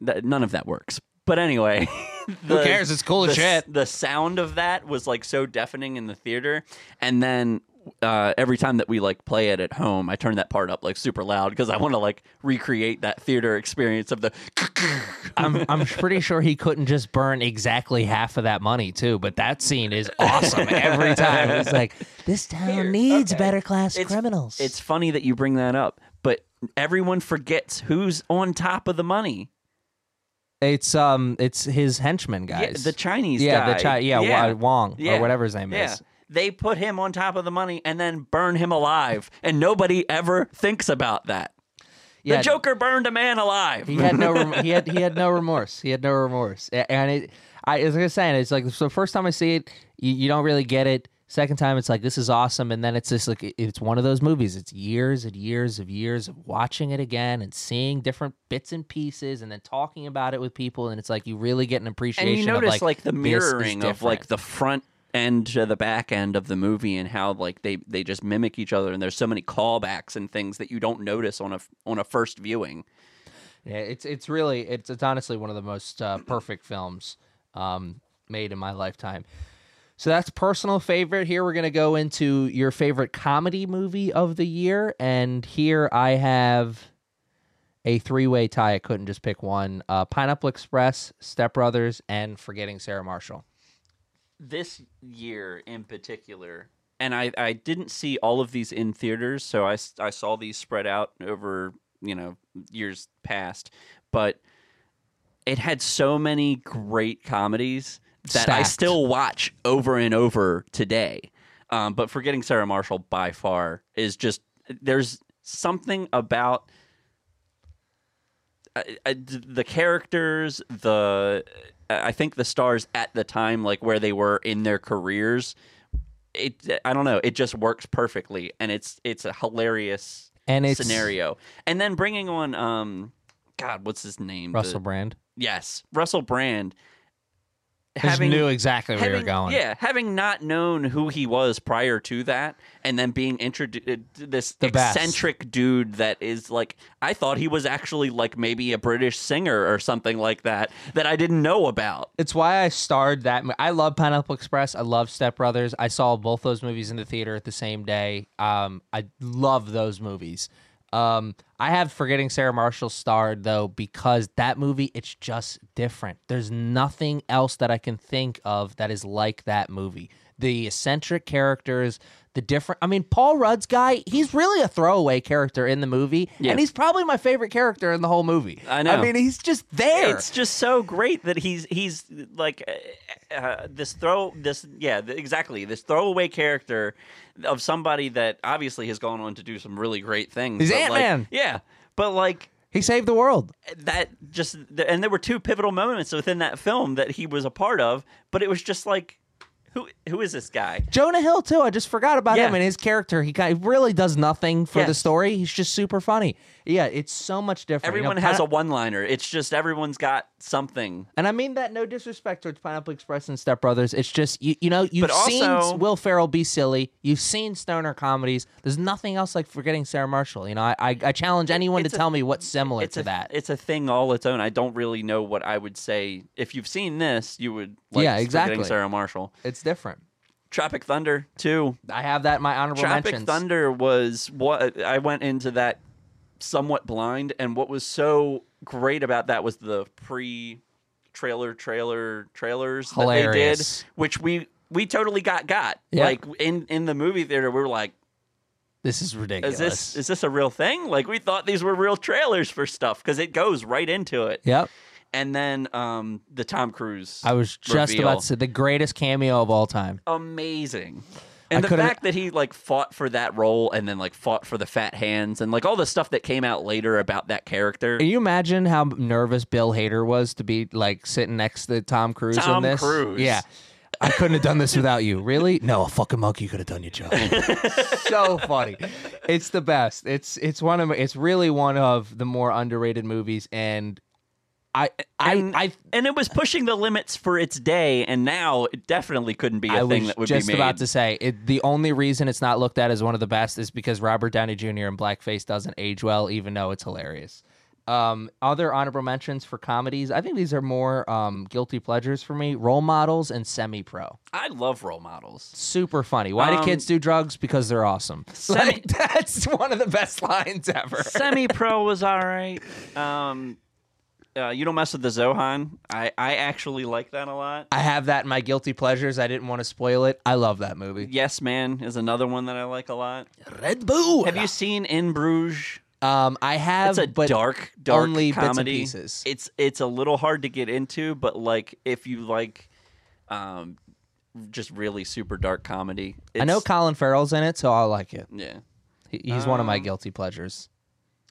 That, none of that works. But anyway, <laughs> the, cares? It's cool the, as shit. The sound of that was like so deafening in the theater, and then uh, every time that we like play it at home, I turn that part up like super loud because I want to like recreate that theater experience of the. <laughs> I'm I'm pretty sure he couldn't just burn exactly half of that money too. But that scene is awesome every time. It's like this town needs okay. better class It's- criminals. It's funny that you bring that up, but everyone forgets who's on top of the money. It's um it's his henchman Yeah, guys. the Chinese yeah, guy. the Chi- yeah, yeah. Wong Yeah. or whatever his name Yeah. is. They put him on top of the money and then burn him alive, and nobody ever thinks about that. Yeah, The Joker burned a man alive. he had no <laughs> rem- he had he had no remorse. He had no remorse. And it I as I was saying, it's like the first time I see it, you, you don't really get it. Second time, it's like this is awesome, and then it's just like it's one of those movies. It's years and years of years of watching it again and seeing different bits and pieces, and then talking about it with people, and it's like you really get an appreciation. and you notice of, like, the mirroring of like the front end to the back end of the movie and how like they they just mimic each other and there's so many callbacks and things that you don't notice on a on a first viewing Yeah, it's it's really it's it's honestly one of the most uh, perfect films um, made in my lifetime. So that's personal favorite. Here we're gonna go into your favorite comedy movie of the year, and here I have a three way tie. I couldn't just pick one: uh, Pineapple Express, Step Brothers, and Forgetting Sarah Marshall. this year in particular and I, I didn't see all of these in theaters so I, I saw these spread out over you know years past but it had so many great comedies that i still watch over and over today um, but forgetting sarah marshall by far is just there's something about uh, uh, the characters, the I think the stars at the time, like where they were in their careers, it I don't know, it just works perfectly, and it's it's a hilarious And it's scenario. And then bringing on um, God, what's his name? The- Russell Brand. yes, Russell Brand. Just knew exactly where you having, were going. Yeah, having not known who he was prior to that, and then being introduced this The best. eccentric dude that is like, I thought he was actually like maybe a British singer or something like that that I didn't know about. It's why I starred that. I love Pineapple Express. I love Step Brothers. I saw both those movies in the theater at the same day. Um, I love those movies. Um, I have Forgetting Sarah Marshall starred though because that movie it's just different. There's nothing else that I can think of that is like that movie. The eccentric characters, the different. I mean, Paul Rudd's guy, he's really a throwaway character in the movie, Yeah. and he's probably my favorite character in the whole movie. I know. I mean, he's just there. It's just so great that he's he's like uh, uh, this throw this yeah exactly this throwaway character of somebody that obviously has gone on to do some really great things. He's Ant-Man. yeah, but like he saved the world. that just and there were two pivotal moments within that film that he was a part of but it was just like who who is this guy Jonah Hill too. I just forgot about Yeah. him and his character. He kind of really does nothing for the story. He's just super funny. Yeah, it's so much different. You know, everyone has a one liner it's just everyone's got something and I mean that no disrespect towards Pineapple Express and Step Brothers. It's just you, you know you've But seen Will Ferrell be silly. You've seen stoner comedies. There's nothing else like Forgetting Sarah Marshall. You know, I I, I challenge anyone to a- tell me what's similar to a, that. it's a thing all its own i don't really know what i would say if you've seen this you would like Yeah, Forgetting exactly. sarah marshall It's different. tropic thunder too I have that in my honorable tropic mentions. thunder was what i went into that somewhat blind and what was so great about that was the pre trailer trailer trailers that they did which we we totally got got Yeah. like in in the movie theater we were like This is ridiculous. is this is this a real thing like we thought these were real trailers for stuff because it goes right into it Yep. and then um the tom cruise I was just reveal. about to say the greatest cameo of all time. amazing and I the couldn't- fact that he like fought for that role and then like fought for the fat hands and like all the stuff that came out later about that character Can you imagine how nervous Bill Hader was to be like sitting next to Tom Cruise Tom on this? Cruise. Yeah. I couldn't have done this without you. Really? <laughs> No, a fucking monkey could have done your job. <laughs> so funny. It's the best. It's it's one of it's really one of the more underrated movies and I I and, I and it was pushing the limits for its day, and now it definitely couldn't be a I thing was that would just be made. about to say it, the only reason it's not looked at as one of the best is because Robert Downey Jr. in blackface doesn't age well, even though it's hilarious. Um, other honorable mentions for comedies. I think these are more um, guilty pleasures for me. Role models and semi-pro. I love role models. Super funny. Why Um, do kids do drugs? Because they're awesome. <laughs> Semi- Like, that's one of the best <laughs> lines ever. Semi pro was all right. Um, uh, you don't mess with the Zohan. I, I actually like that a lot. I have that in my guilty pleasures. I didn't want to spoil it. I love that movie. Yes Man is another one that I like a lot. Red Bull. Have you seen In Bruges? Um, I have. It's a dark, dark only bits and comedy. pieces. It's it's a little hard to get into, but like if you like, um, just really super dark comedy. I know Colin Farrell's in it, so I'll like it. Yeah. He- He's one of my Um, guilty pleasures.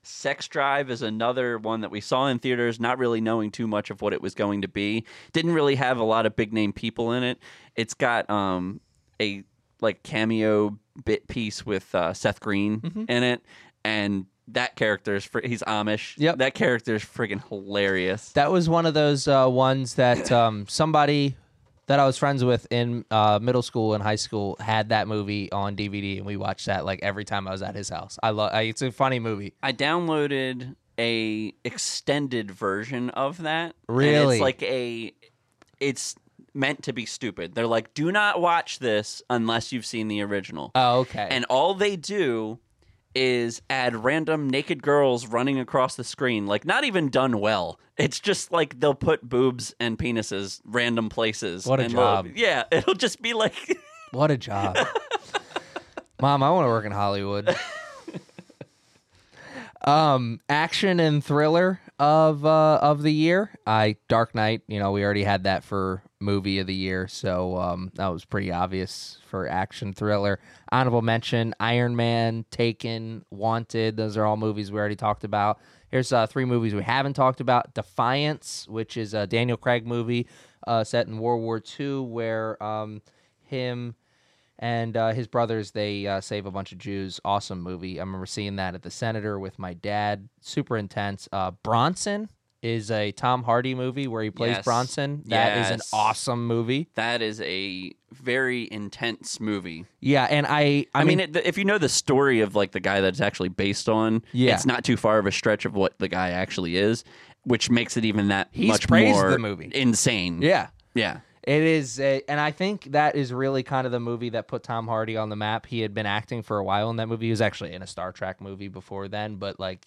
Sex Drive is another one that we saw in theaters, not really knowing too much of what it was going to be. Didn't really have a lot of big name people in it. It's got um a like cameo bit piece with uh, Seth Green Mm-hmm. in it, and that character is fr- he's Amish. Yep. that character is friggin' hilarious. That was one of those uh, ones that um, somebody that I was friends with in uh, middle school and high school had that movie on DVD, and we watched that like every time I was at his house. I love. It's a funny movie. I downloaded a extended version of that. and Really? it's like a it's meant to be stupid. They're like, do not watch this unless you've seen the original. Oh, okay. and all they do is add random naked girls running across the screen like not even done well it's just like they'll put boobs and penises random places What a job. yeah <laughs> it'll just be like <laughs> what a job, Mom! I want to work in Hollywood. <laughs> um, action and thriller of uh, of the year. I Dark Knight. You know, we already had that for movie of the year, so um, that was pretty obvious for action thriller. Honorable mention: Iron Man, Taken, Wanted. Those are all movies we already talked about. Here's uh, three movies we haven't talked about: Defiance, which is a Daniel Craig movie uh, set in World War II, where um, him and uh, his brothers they uh, save a bunch of Jews. Awesome movie. I remember seeing that at the Senator with my dad. Super intense. Uh, Bronson is a Tom Hardy movie where he plays Yes. Bronson. That is an Yes. awesome movie. that is a very intense movie Yeah, and I I, I, mean, it, if you know the story of like the guy that it's actually based on, Yeah. it's not too far of a stretch of what the guy actually is, which makes it even that He's much praised more the movie. insane. yeah. yeah. It is, a, and I think that is really kind of the movie that put Tom Hardy on the map. He had been acting for a while in that movie. He was actually in a Star Trek movie before then, but like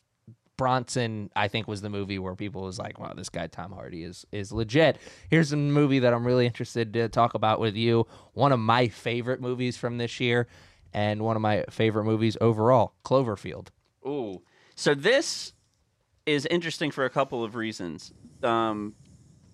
Bronson, I think was the movie where people was like, "Wow, this guy Tom Hardy is is legit." Here's a movie that I'm really interested to talk about with you. One of my favorite movies from this year, and one of my favorite movies overall, Cloverfield. Ooh. So this is interesting for a couple of reasons. Um,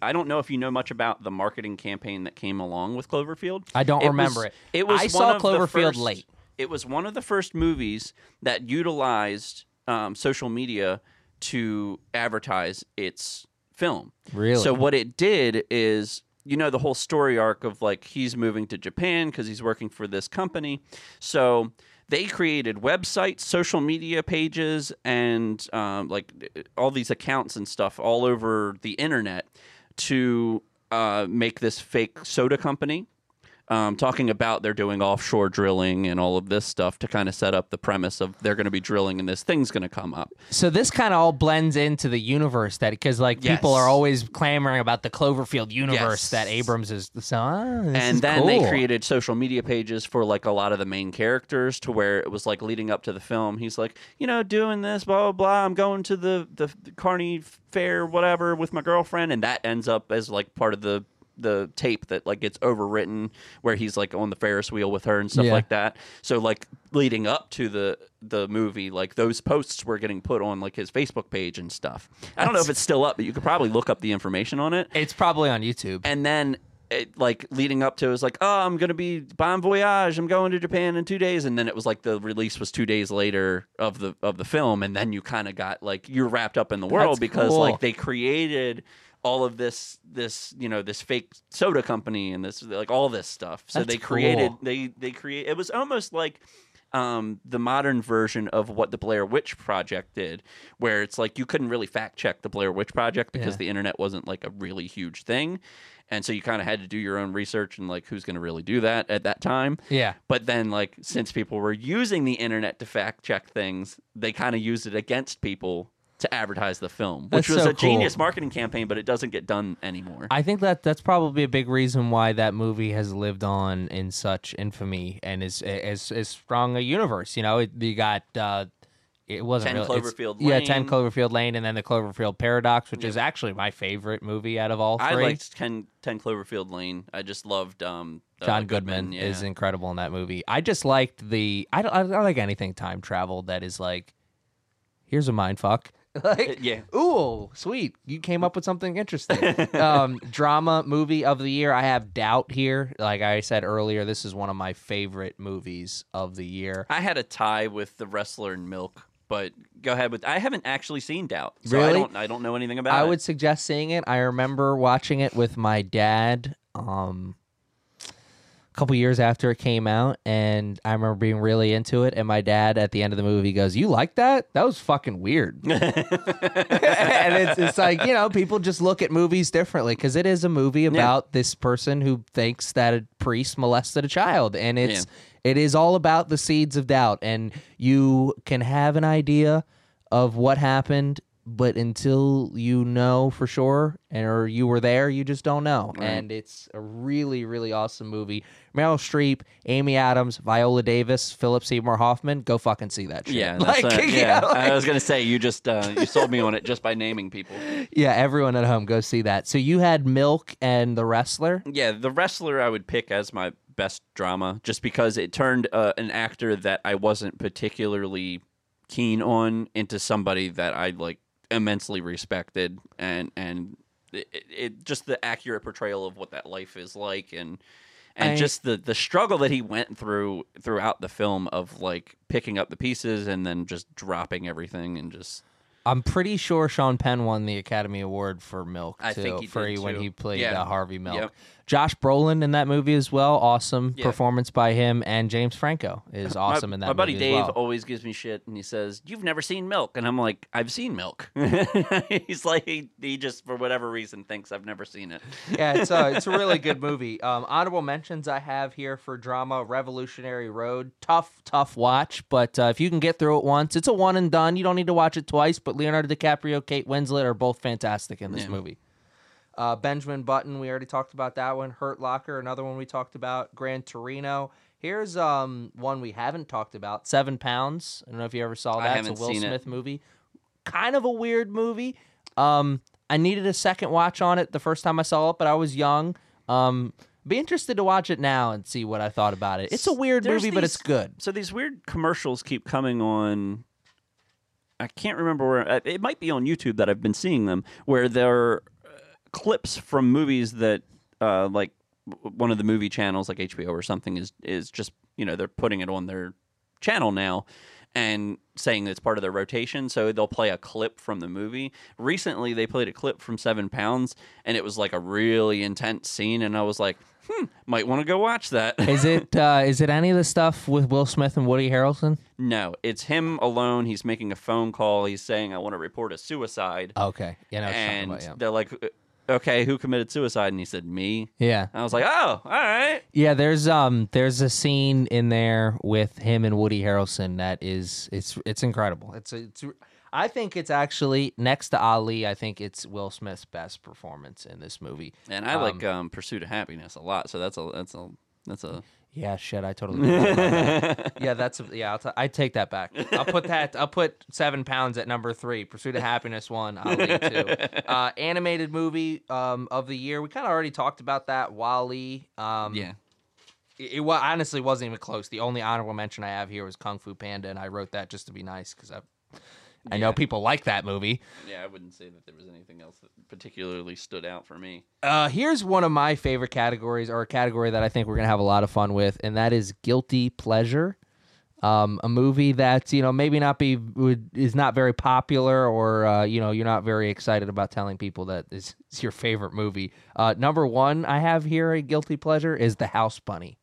I don't know if you know much about the marketing campaign that came along with Cloverfield. I don't It remember was- it. It was I saw Cloverfield first- late. It was one of the first movies that utilized um, social media to advertise its film. Really? So what it did is, you know, the whole story arc of like he's moving to Japan because he's working for this company. So they created websites, social media pages, and um, like all these accounts and stuff all over the internet to uh, make this fake soda company. Um, talking about they're doing offshore drilling and all of this stuff to kind of set up the premise of they're going to be drilling and this thing's going to come up. So this kind of all blends into the universe that because like people are always clamoring about the Cloverfield universe Yes. that Abrams is. So this and is then they created social media pages for like a lot of the main characters to where it was like leading up to the film he's like you know doing this blah blah blah i'm going to the the, the carney fair whatever with my girlfriend and that ends up as like part of the the tape that like gets overwritten where he's like on the ferris wheel with her and stuff Yeah. like that so like leading up to the the movie like those posts were getting put on like his facebook page and stuff i don't know if it's still up but you could probably look up the information on it It's probably on YouTube. and then it, like leading up to it was like oh i'm gonna be bon voyage i'm going to japan in two days and then it was like the release was two days later of the of the film and then you kind of got like you're wrapped up in the world That's because cool. like they created all of this this you know this fake soda company and this like all this stuff so That's they created cool. they they create it was almost like um, the modern version of what the Blair Witch Project did, where it's like you couldn't really fact check the Blair Witch Project because Yeah. the internet wasn't like a really huge thing. And so you kind of had to do your own research and like who's going to really do that at that time. Yeah. But then, like, since people were using the internet to fact check things, they kind of used it against people to advertise the film, which That's was so a genius marketing campaign, but it doesn't get done anymore. I think that that's probably a big reason why that movie has lived on in such infamy and is is is strong a universe. You know, it, you got uh, it wasn't 10 really, Cloverfield Yeah, ten Cloverfield Lane, and then the Cloverfield Paradox, which is actually my favorite movie out of all three. I liked 10, 10 Cloverfield Lane. I just loved um, uh, John Goodman, yeah. is incredible in that movie. I just liked the. I don't. I don't like anything time travel that is like. Here's a mind fuck. <laughs> like, yeah. ooh, sweet. You came up with something interesting. <laughs> um, drama movie of the year. I have Doubt here. Like I said earlier, this is one of my favorite movies of the year. I had a tie with the wrestler and Milk, but go ahead with. I haven't actually seen Doubt, so I don't. I don't know anything about I it. I would suggest seeing it. I remember watching it with my dad. Um, couple years after it came out, and I remember being really into it. And my dad, at the end of the movie, goes, "You like that? That was fucking weird." <laughs> and it's it's like you know, people just look at movies differently because it is a movie about this person who thinks that a priest molested a child, and it's it is all about the seeds of doubt, and you can have an idea of what happened. But until you know for sure, and or you were there, you just don't know. And it's a really, really awesome movie. Meryl Streep, Amy Adams, Viola Davis, Philip Seymour Hoffman. Go fucking see that shit. yeah, <laughs> Like, <laughs> a- yeah, yeah. like- I was gonna say you just uh, you sold me on it just by naming people. <laughs> Yeah, everyone at home go see that. So you had Milk and The Wrestler. Yeah, the wrestler I would pick as my best drama, just because it turned uh, an actor that I wasn't particularly keen on into somebody that I like immensely respected, and and it, it just the accurate portrayal of what that life is like, and and I- just the the struggle that he went through throughout the film of like picking up the pieces and then just dropping everything and just I'm pretty sure Sean Penn won the Academy Award for Milk I too, think he for did, when too. he played Yeah. uh, Harvey Milk. Yep. Josh Brolin in that movie as well. Awesome Yeah. performance by him, and James Franco is awesome my, in that. Movie. My buddy Dave well. always gives me shit, and he says, "You've never seen Milk," and I'm like, "I've seen Milk." <laughs> He's like, he, he just for whatever reason thinks I've never seen it. yeah, it's a it's a really good <laughs> movie. Um, honorable mentions I have here for drama: Revolutionary Road. Tough, tough watch, but uh, if you can get through it once, it's a one and done. You don't need to watch it twice. But Leonardo DiCaprio, Kate Winslet are both fantastic in this Yeah. movie. Uh, Benjamin Button, we already talked about that one. Hurt Locker, another one we talked about. Gran Torino. Here's um one we haven't talked about. Seven Pounds. I don't know if you ever saw that. It's a Will seen it. Smith movie. Kind of a weird movie. Um, I needed a second watch on it the first time I saw it, but I was young. Um, be interested to watch it now and see what I thought about it. It's a weird There's movie, but it's good. So these weird commercials keep coming on. I can't remember where uh, it might be on YouTube that I've been seeing them, where they're clips from movies that, uh, like one of the movie channels, like HBO or something, is is just you know they're putting it on their channel now and saying it's part of their rotation. So they'll play a clip from the movie. Recently, they played a clip from Seven Pounds, and it was like a really intense scene, and I was like, hmm, might want to go watch that. Is it <laughs> uh, is it any of the stuff with Will Smith and Woody Harrelson? No, it's him alone. He's making a phone call. He's saying, "I want to report a suicide," Okay, yeah, no, and about, yeah. they're like, "Uh, "Okay, who committed suicide?" And he said, "Me." yeah, And I was like, "Oh, all right." yeah. There's um there's a scene in there with him and Woody Harrelson that is it's it's incredible. It's it's I think it's actually next to Ali. I think it's Will Smith's best performance in this movie. And I like um, "Pursuit of Happiness" a lot, so that's a that's a that's a. Yeah, shit, I totally. <laughs> that. yeah, that's yeah. I'll t- I take that back. I'll put that. I'll put seven pounds at number three. Pursuit of Happiness one. Ali two. <laughs> Uh, animated movie um, of the year. We kind of already talked about that. WALL-E. Um, Yeah. It, it honestly wasn't even close. The only honorable mention I have here was Kung Fu Panda, and I wrote that just to be nice because I, I know people like that movie. Yeah, I wouldn't say that there was anything else that particularly stood out for me. Uh, here's one of my favorite categories, or a category that I think we're gonna have a lot of fun with, and that is guilty pleasure. Um, a movie that you know maybe not be would, is not very popular, or uh, you know you're not very excited about telling people that is, <laughs> is your favorite movie. Uh, number one I have here a guilty pleasure is The House Bunny.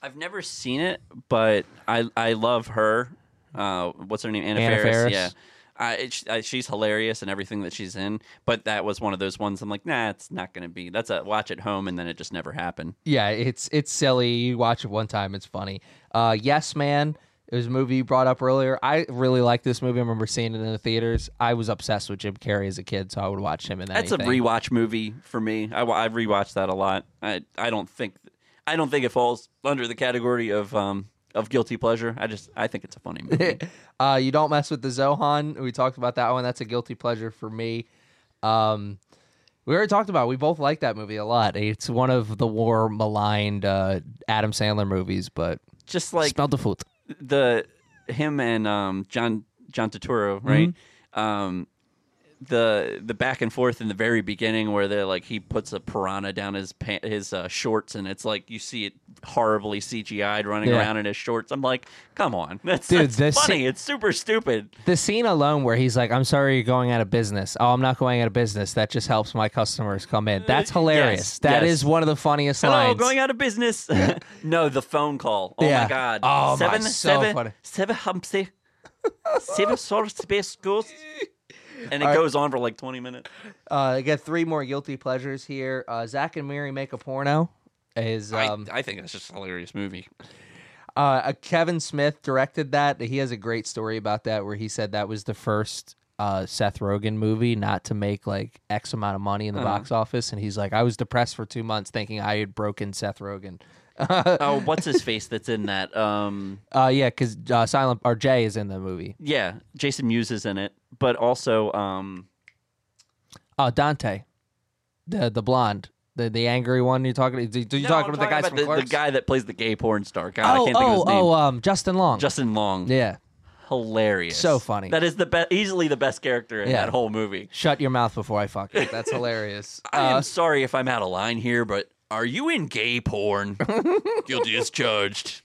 I've never seen it, but I I love her. Uh, what's her name? Anna, Anna Faris. Faris. Yeah. I, it, I, she's hilarious in everything that she's in, but that was one of those ones I'm like, nah, it's not going to be. That's a watch at home, and then it just never happened. Yeah, it's it's silly. You watch it one time, it's funny. Uh, yes, man. It was a movie you brought up earlier. I really like this movie. I remember seeing it in the theaters. I was obsessed with Jim Carrey as a kid, so I would watch him in that. That's anything. a rewatch movie for me. I, I've rewatched that a lot. I I don't think I don't think it falls under the category of um of guilty pleasure. I just I think it's a funny movie. <laughs> uh, you don't mess with the Zohan. We talked about that one. That's a guilty pleasure for me. Um, we already talked about. it. We both like that movie a lot. It's one of the more maligned uh, Adam Sandler movies, but just like smell the food. the him and um John John Turturro, right? Mm-hmm. Um the the back and forth in the very beginning where they're like he puts a piranha down his pa- his uh, shorts and it's like you see it horribly CGI'd running Yeah. around in his shorts. I'm like, come on, <laughs> that's, Dude, that's funny. it's super stupid. The scene alone where he's like, "I'm sorry, you're going out of business." Oh, I'm not going out of business. That just helps my customers come in. That's hilarious. yes, That is yes. one of the funniest Hello, lines. going out of business. <laughs> no, the phone call. Oh Yeah. my god. Oh, my, seven, so seven, funny. seven Humpsy. seven of space schools. <laughs> And it goes on for like 20 minutes. Uh, I got three more guilty pleasures here. Uh, Zack and Miri make a porno. Is um, I, I think that's just a hilarious movie. uh, uh, Kevin Smith directed that. He has a great story about that, where he said that was the first uh, Seth Rogen movie not to make like X amount of money in the Uh-huh. box office, and he's like, I was depressed for two months thinking I had broken Seth Rogen. <laughs> Oh, what's his face that's in that? Um, Uh, yeah, because uh, Silent or Jay is in the movie. yeah, Jason Mewes is in it, but also um, Oh, Dante, the the blonde, the the angry one. You're talking? Do, do you no, talking I'm about the guys about from the, the guy that plays the gay porn star. God, I oh, can't think of oh, his name. oh, um, Justin Long. Justin Long. yeah. Hilarious. So funny. That is the best, easily the best character in Yeah. that whole movie. Shut your mouth before I fuck it. That's <laughs> hilarious. I Uh, am sorry if I'm out of line here, but are you in gay porn? <laughs> Guilty as charged.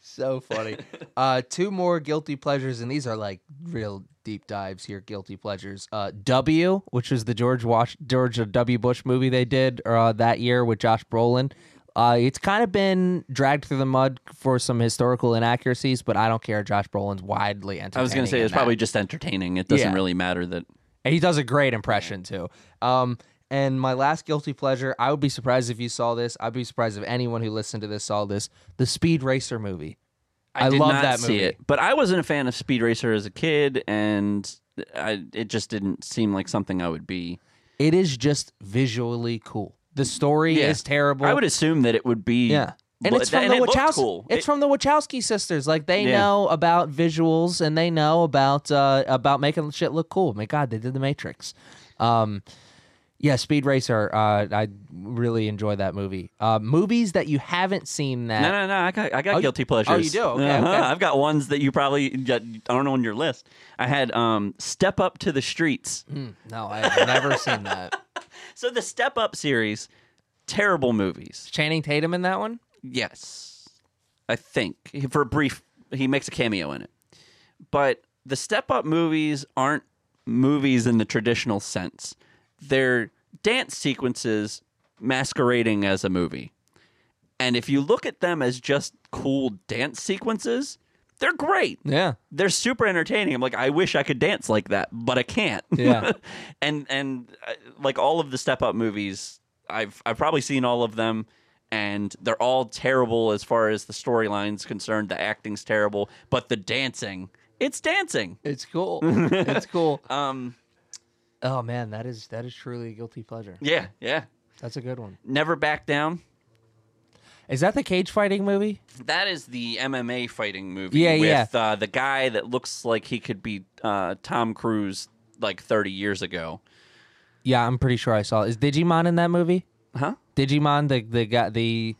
so funny. Uh, two more guilty pleasures, and these are like real deep dives here. Guilty pleasures. Uh, w, which was the George Wash George W. Bush movie they did uh, that year with Josh Brolin. Uh, it's kind of been dragged through the mud for some historical inaccuracies, but I don't care. Josh Brolin's widely entertaining. I was going to say it's probably just entertaining. It doesn't Yeah. really matter that. And he does a great impression too. Um, and my last guilty pleasure, I would be surprised if you saw this. I'd be surprised if anyone who listened to this saw this. The Speed Racer movie. I, did love that see movie. it, but I wasn't a fan of Speed Racer as a kid, and I, it just didn't seem like something I would be. It is just visually cool. The story Yeah. is terrible. I would assume that it would be. yeah. And it's from and the it Wachowski. cool. It's It- from the Wachowski sisters. Like they Yeah. know about visuals and they know about uh, about making shit look cool. My God, they did the Matrix. Um, yeah, Speed Racer. Uh, I really enjoy that movie. Uh, movies that you haven't seen that No, no, no. I got, I got Oh, guilty pleasures. oh, you do? Okay, Uh-huh. okay. I've got ones that you probably got, I don't on your list. I had um, Step Up to the Streets. Mm, no, I've never seen that. <laughs> So the Step Up series, terrible movies. Channing Tatum in that one? Yes, I think for a brief, he makes a cameo in it. But the Step Up movies aren't movies in the traditional sense. They're dance sequences masquerading as a movie. And if you look at them as just cool dance sequences, they're great. Yeah. They're super entertaining. I'm like, I wish I could dance like that, but I can't. Yeah. <laughs> and and uh, like all of the Step Up movies, I've I've probably seen all of them, and they're all terrible as far as the storyline's concerned. The acting's terrible, but the dancing, it's dancing. It's cool. <laughs> it's cool. Um, Oh man, that is that is truly a guilty pleasure. yeah, yeah. That's a good one. Never back down. Is that the cage fighting movie? That is the MMA fighting movie. Yeah, with, yeah. Uh, the guy that looks like he could be uh, Tom Cruise like 30 years ago. Yeah, I'm pretty sure I saw. it. Is Djimon in that movie? Huh? Djimon, the the guy, the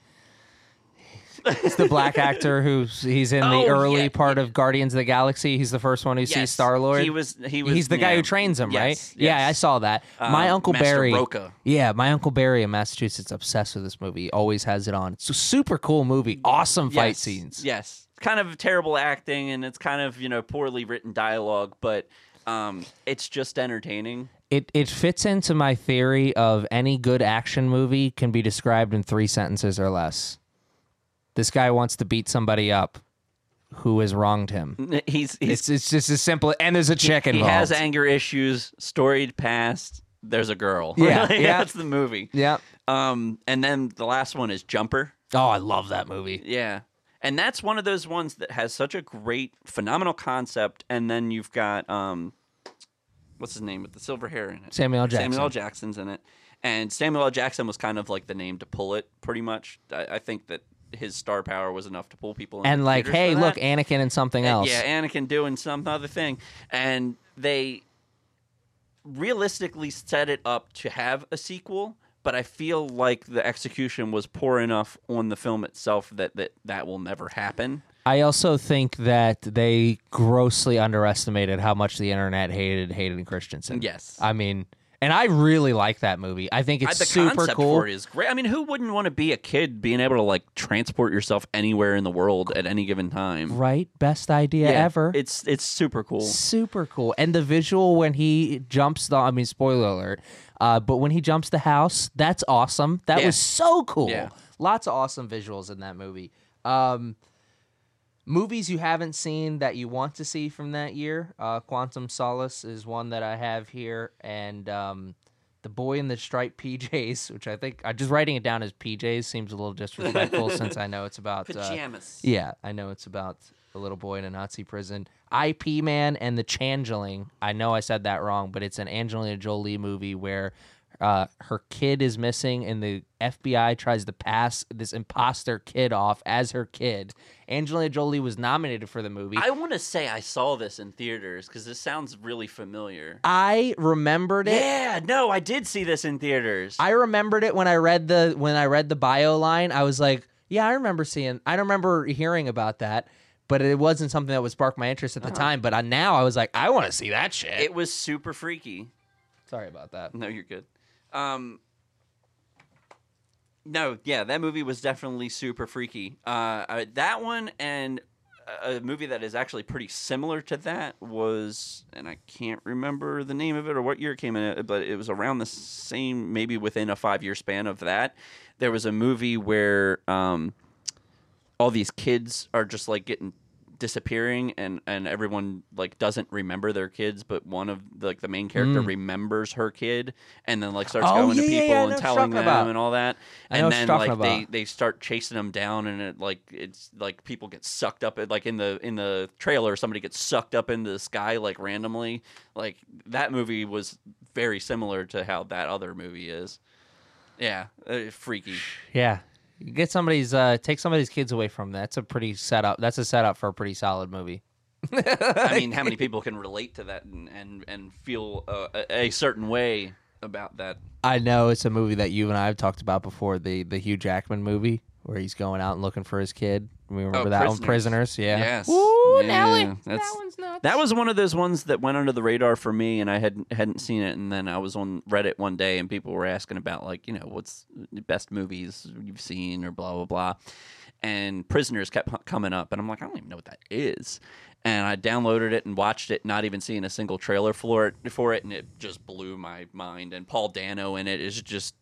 it's the black actor who's he's in the Oh, early yeah, part of Guardians of the Galaxy. He's the first one who sees Yes. Star Lord. He was. He was. He's the guy yeah. who trains him, Yes, right? Yeah, I saw that. my Um, uncle Master Barry. Roca. Yeah, my uncle Barry in Massachusetts obsessed with this movie. Always has it on. It's a super cool movie. Awesome fight Yes, scenes. Yes, kind of terrible acting, and it's kind of you know poorly written dialogue, but um, it's just entertaining. It it fits into my theory of any good action movie can be described in three sentences or less. This guy wants to beat somebody up who has wronged him. He's he's It's it's just as simple. And there's a chick he involved. has anger issues, storied past. There's a girl. Yeah, <laughs> Like, yeah. that's the movie. yeah. Um, and then the last one is Jumper. Oh, I love that movie. Yeah. And that's one of those ones that has such a great, phenomenal concept. And then you've got um, what's his name with the silver hair in it? Samuel Jackson. Samuel L. Jackson's in it, and Samuel L. Jackson was kind of like the name to pull it, pretty much. I, I think that his star power was enough to pull people in. And like, hey, look. Anakin and something else. Yeah, Anakin doing some other thing, and they realistically set it up to have a sequel. But I feel like the execution was poor enough on the film itself that that, that will never happen. I also think that they grossly underestimated how much the internet hated Hayden Christensen. Yes. I mean, and I really like that movie. I think I- it's the super cool. for it is great. I mean, who wouldn't want to be a kid being able to like transport yourself anywhere in the world at any given time? Right? Best idea Yeah, ever. It's it's super cool. super cool. And the visual when he jumps the I mean spoiler alert. Uh, but when he jumps the house, that's awesome. That Yeah. was so cool. Yeah. Lots of awesome visuals in that movie. Um, movies you haven't seen that you want to see from that year. Uh, Quantum Solace is one that I have here, and um, the boy in the striped PJs, which I think I just writing it down as PJs seems a little disrespectful <laughs> since I know it's about uh, Pajamas. yeah, I know it's about a little boy in a Nazi prison. IP Man and the Changeling. I know I said that wrong, but it's an Angelina Jolie movie where uh, her kid is missing and the FBI tries to pass this imposter kid off as her kid. Angelina Jolie was nominated for the movie. I want to say I saw this in theaters because this sounds really familiar. I remembered it. Yeah, no, I did see this in theaters. I remembered it when I read the when I read the bio line. I was like, yeah, I remember seeing. I don't remember hearing about that, but it wasn't something that would spark my interest at the time. But I, now I was like, I want to see that shit. it was super freaky. Sorry about that. No, you're good. Um, no, yeah, that movie was definitely super freaky. Uh, uh, that one and a movie that is actually pretty similar to that was, and I can't remember the name of it or what year it came in, but it was around the same, maybe within a five year span of that. There was a movie where um, all these kids are just like getting disappearing and and everyone like doesn't remember their kids but one of the, like the main character remembers her kid and then like starts Mm. Oh, going to yeah, yeah, people yeah, and telling them about. and all that and then like they about. they start chasing them down and it like it's like people get sucked up like in the in the trailer somebody gets sucked up into the sky like randomly like that movie was very similar to how that other movie is yeah uh, freaky Yeah, get somebody's uh, take somebody's kids away from. That's a pretty setup. That's a setup for a pretty solid movie. <laughs> I mean, how many <laughs> people can relate to that and and, and feel uh, a, a certain way about that? I know it's a movie that you and I have talked about before. The the Hugh Jackman movie where he's going out and looking for his kid. We oh, remember that one, Prisoners. Yeah. Yes. Ooh, Yeah, Nelly. that's- that one's nuts. That was one of those ones that went under the radar for me, and I hadn't hadn't seen it. And then I was on Reddit one day, and people were asking about like, you know, what's the best movies you've seen, or blah blah blah. And Prisoners kept hu- coming up, and I'm like, I don't even know what that is. And I downloaded it and watched it, not even seeing a single trailer for it, for it, and it just blew my mind. And Paul Dano in it is just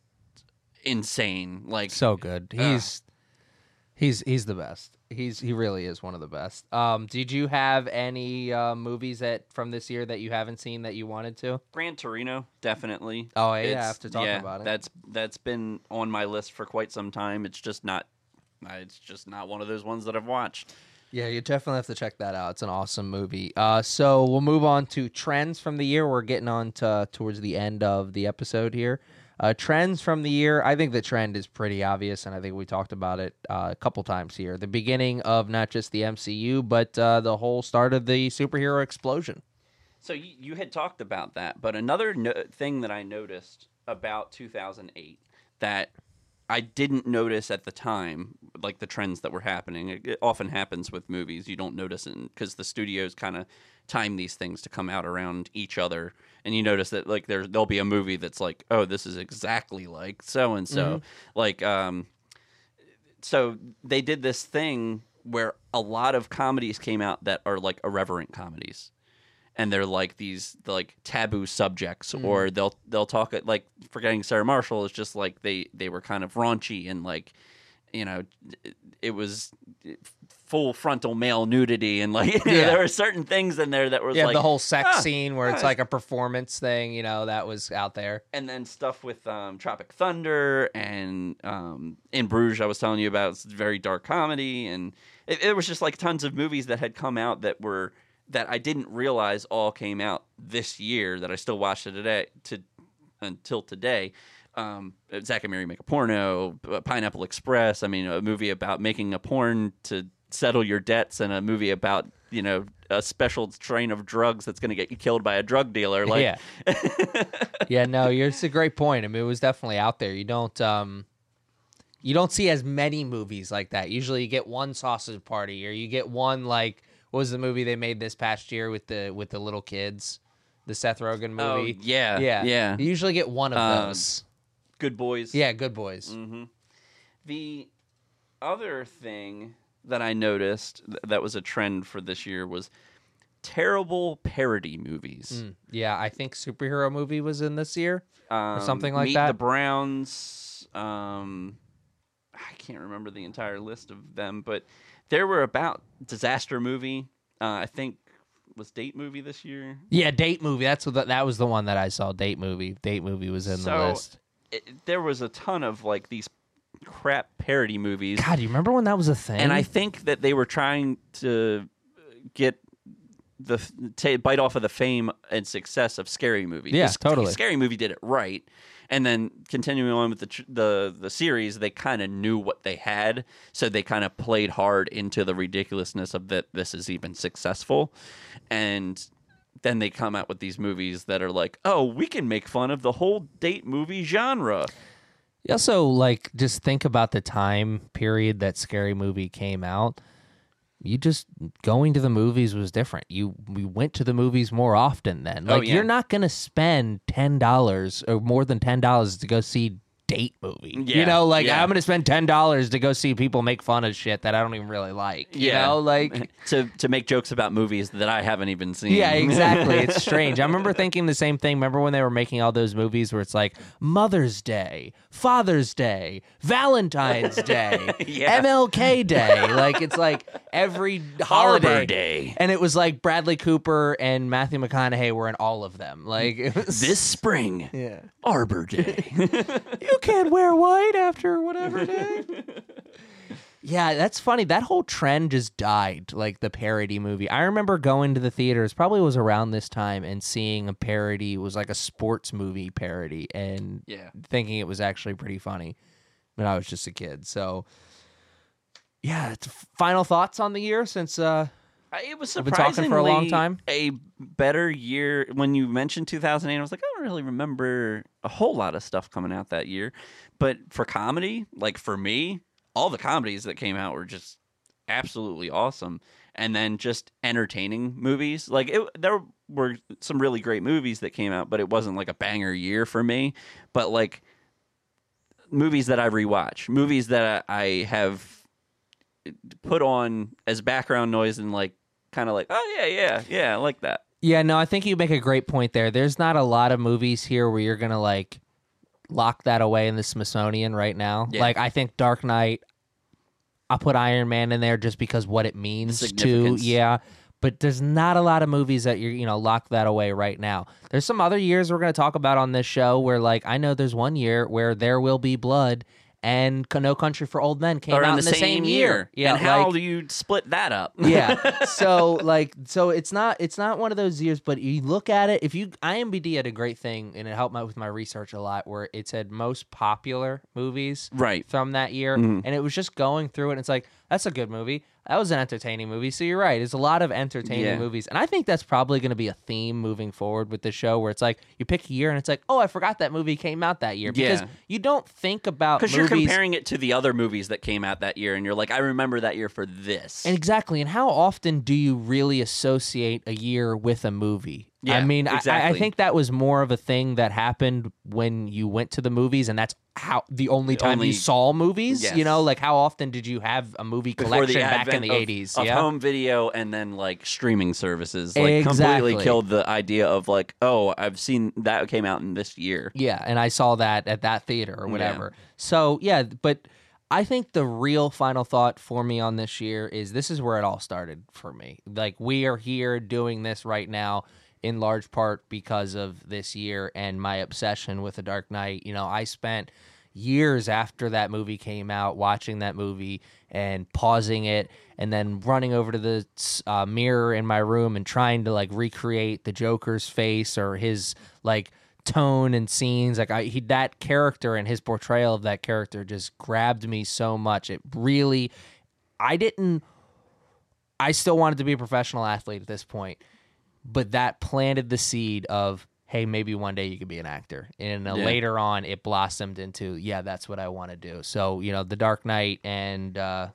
insane. Like, so good. He's he's he's the best. He's he really is one of the best. Um, did you have any uh, movies that from this year that you haven't seen that you wanted to? Gran Torino, definitely. Oh, yeah, I have to talk yeah, about it. That's that's been on my list for quite some time. It's just not. It's just not one of those ones that I've watched. Yeah, you definitely have to check that out. It's an awesome movie. Uh, so we'll move on to trends from the year. We're getting on to towards the end of the episode here. Uh, trends from the year. I think the trend is pretty obvious, and I think we talked about it uh, a couple times here. The beginning of not just the MCU, but uh, the whole start of the superhero explosion. So you, you had talked about that, but another no- thing that I noticed about 2008 that I didn't notice at the time, like the trends that were happening. It, it often happens with movies. You don't notice it because the studios kind of time these things to come out around each other, and you notice that like there there'll be a movie that's like, oh, this is exactly like so and so. Like, um, so they did this thing where a lot of comedies came out that are like irreverent comedies. And they're like these like taboo subjects or they'll they'll talk like forgetting Sarah Marshall is just like they they were kind of raunchy and like you know, it was full frontal male nudity and like <laughs> Yeah. there were certain things in there that was Yeah, like the whole sex ah, scene where it's ah. like a performance thing, you know, that was out there. and then stuff with um, Tropic Thunder and um, in Bruges, I was telling you about it's very dark comedy, and it, it was just like tons of movies that had come out that were that I didn't realize all came out this year that I still watched it today to until today. Um, Zack and Miri make a porno, Pineapple Express. I mean, a movie about making a porn to settle your debts, and a movie about you know a special strain of drugs that's going to get you killed by a drug dealer. Like, yeah. <laughs> yeah, no, it's a great point. I mean, it was definitely out there. You don't um you don't see as many movies like that. Usually you get one sausage party or you get one like what was the movie they made this past year with the with the little kids? The Seth Rogen Oh, movie. yeah, yeah. yeah. You usually get one of Um, those. Good Boys. Yeah, good boys. hmm The other thing that I noticed th- that was a trend for this year was terrible parody movies. Mm, Yeah, I think superhero movie was in this year. Um, something like Meet that? The Browns. Um, I can't remember the entire list of them, but there were about disaster movie. Uh, I think was date movie this year. Yeah, date movie. That's what the, that was the one that I saw. Date movie. Date movie was in the list. It, there was a ton of like these crap parody movies. God, you remember when that was a thing? and I think that they were trying to get the ta bite off of the fame and success of Scary Movie. Yeah, totally. Scary Movie did it right, and then continuing on with the tr- the the series, they kind of knew what they had, so they kind of played hard into the ridiculousness of that this is even successful, and. Then they come out with these movies that are like, oh, we can make fun of the whole date movie genre. You also like just think about the time period that Scary Movie came out. You just going to the movies was different. You we went to the movies more often then. Oh, Like yeah. you're not gonna spend ten dollars or more than ten dollars to go see date movie. you know, like yeah. I'm gonna spend ten dollars to go see people make fun of shit that I don't even really like. You know, like <laughs> to to make jokes about movies that I haven't even seen. Yeah, <laughs> exactly. It's strange. I remember thinking the same thing. Remember when they were making all those movies where it's like Mother's Day, Father's Day, Valentine's Day, <laughs> Yeah. MLK Day. Like it's like every holiday. Arbor Day. And it was like Bradley Cooper and Matthew McConaughey were in all of them. Like it was This spring, Yeah. Arbor Day. You can't wear white after whatever day. <laughs> Yeah, that's funny. That whole trend just died, like the parody movie. I remember going to the theaters, probably was around this time, and seeing a parody. It was like a sports movie parody, and Yeah. thinking it was actually pretty funny when I was just a kid. So, yeah, it's final thoughts on the year since uh, I- It was talking for a long surprisingly time. A better year. When you mentioned 2008, I was like, I don't really remember a whole lot of stuff coming out that year. But for comedy, like for me, all the comedies that came out were just absolutely awesome. And then just entertaining movies. Like it, there were some really great movies that came out, but it wasn't like a banger year for me. But like movies that I rewatch, movies that I have put on as background noise and like kind of like, oh yeah, yeah, yeah, I like that. Yeah, no, I think you make a great point there. There's not a lot of movies here where you're gonna like lock that away in the Smithsonian right now. Yeah. Like I think Dark Knight, I'll put Iron Man in there just because what it means to yeah. But there's not a lot of movies that you're you know lock that away right now. There's some other years we're gonna talk about on this show where like I know there's one year where There Will Be Blood and No Country for Old Men came out in in the, same, year. Yeah, and how like- do you split that up? yeah. <laughs> So like so it's not it's not one of those years, but you look at it, if you IMBD had a great thing and it helped my, with my research a lot where it said most popular movies right. from that year Mhm. and it was just going through it and it's like, that's a good movie. That was an entertaining movie. So you're right. It's a lot of entertaining Yeah. movies. And I think that's probably going to be a theme moving forward with the show where it's like you pick a year and it's like, oh, I forgot that movie came out that year. Because Yeah. you don't think about Because you're comparing it to the other movies that came out that year, and you're like, I remember that year for this. And exactly. And how often do you really associate a year with a movie? Yeah, I mean, I- I, I think that was more of a thing that happened when you went to the movies, and that's how the only The time only- you saw movies. You know, like how often did you have a movie collection back in the of- eighties? of Yeah. home video and then like streaming services, like Exactly. completely killed the idea of like, oh, I've seen that came out in this year. Yeah, and I saw that at that theater or whatever. So yeah, but I think the real final thought for me on this year is this is where it all started for me. Like we are here doing this right now in large part because of this year and my obsession with The Dark Knight. You know, I spent years after that movie came out watching that movie and pausing it and then running over to the uh, mirror in my room and trying to like recreate the Joker's face or his like tone and scenes. Like I, he that character and his portrayal of that character just grabbed me so much. It really i didn't i still wanted to be a professional athlete at this point but that planted the seed of hey maybe one day you could be an actor and uh, Yeah. later on it blossomed into yeah that's what i want to do so you know the dark knight and uh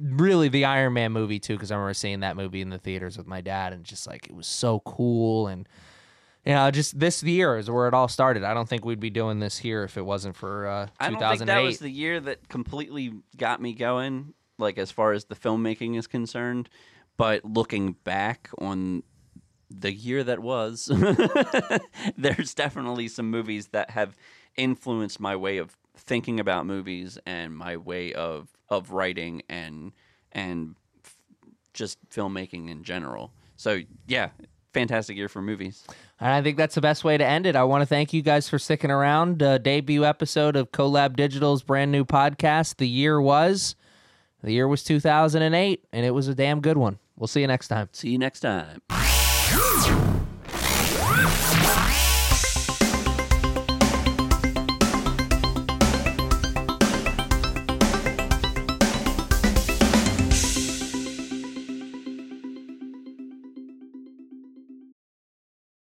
really the iron man movie too because i remember seeing that movie in the theaters with my dad and just like it was so cool and you know, just this year is where it all started. I don't think we'd be doing this here if it wasn't for uh, I don't think that was the year that completely got me going, like as far as the filmmaking is concerned. But looking back on the year that was, <laughs> there's definitely some movies that have influenced my way of thinking about movies and my way of of writing and and f- just filmmaking in general. So yeah, fantastic year for movies. And I think that's the best way to end it. I want to thank you guys for sticking around. Uh, debut episode of Collab Digital's brand new podcast. The year was, the year was 2008, and it was a damn good one. We'll see you next time. See you next time.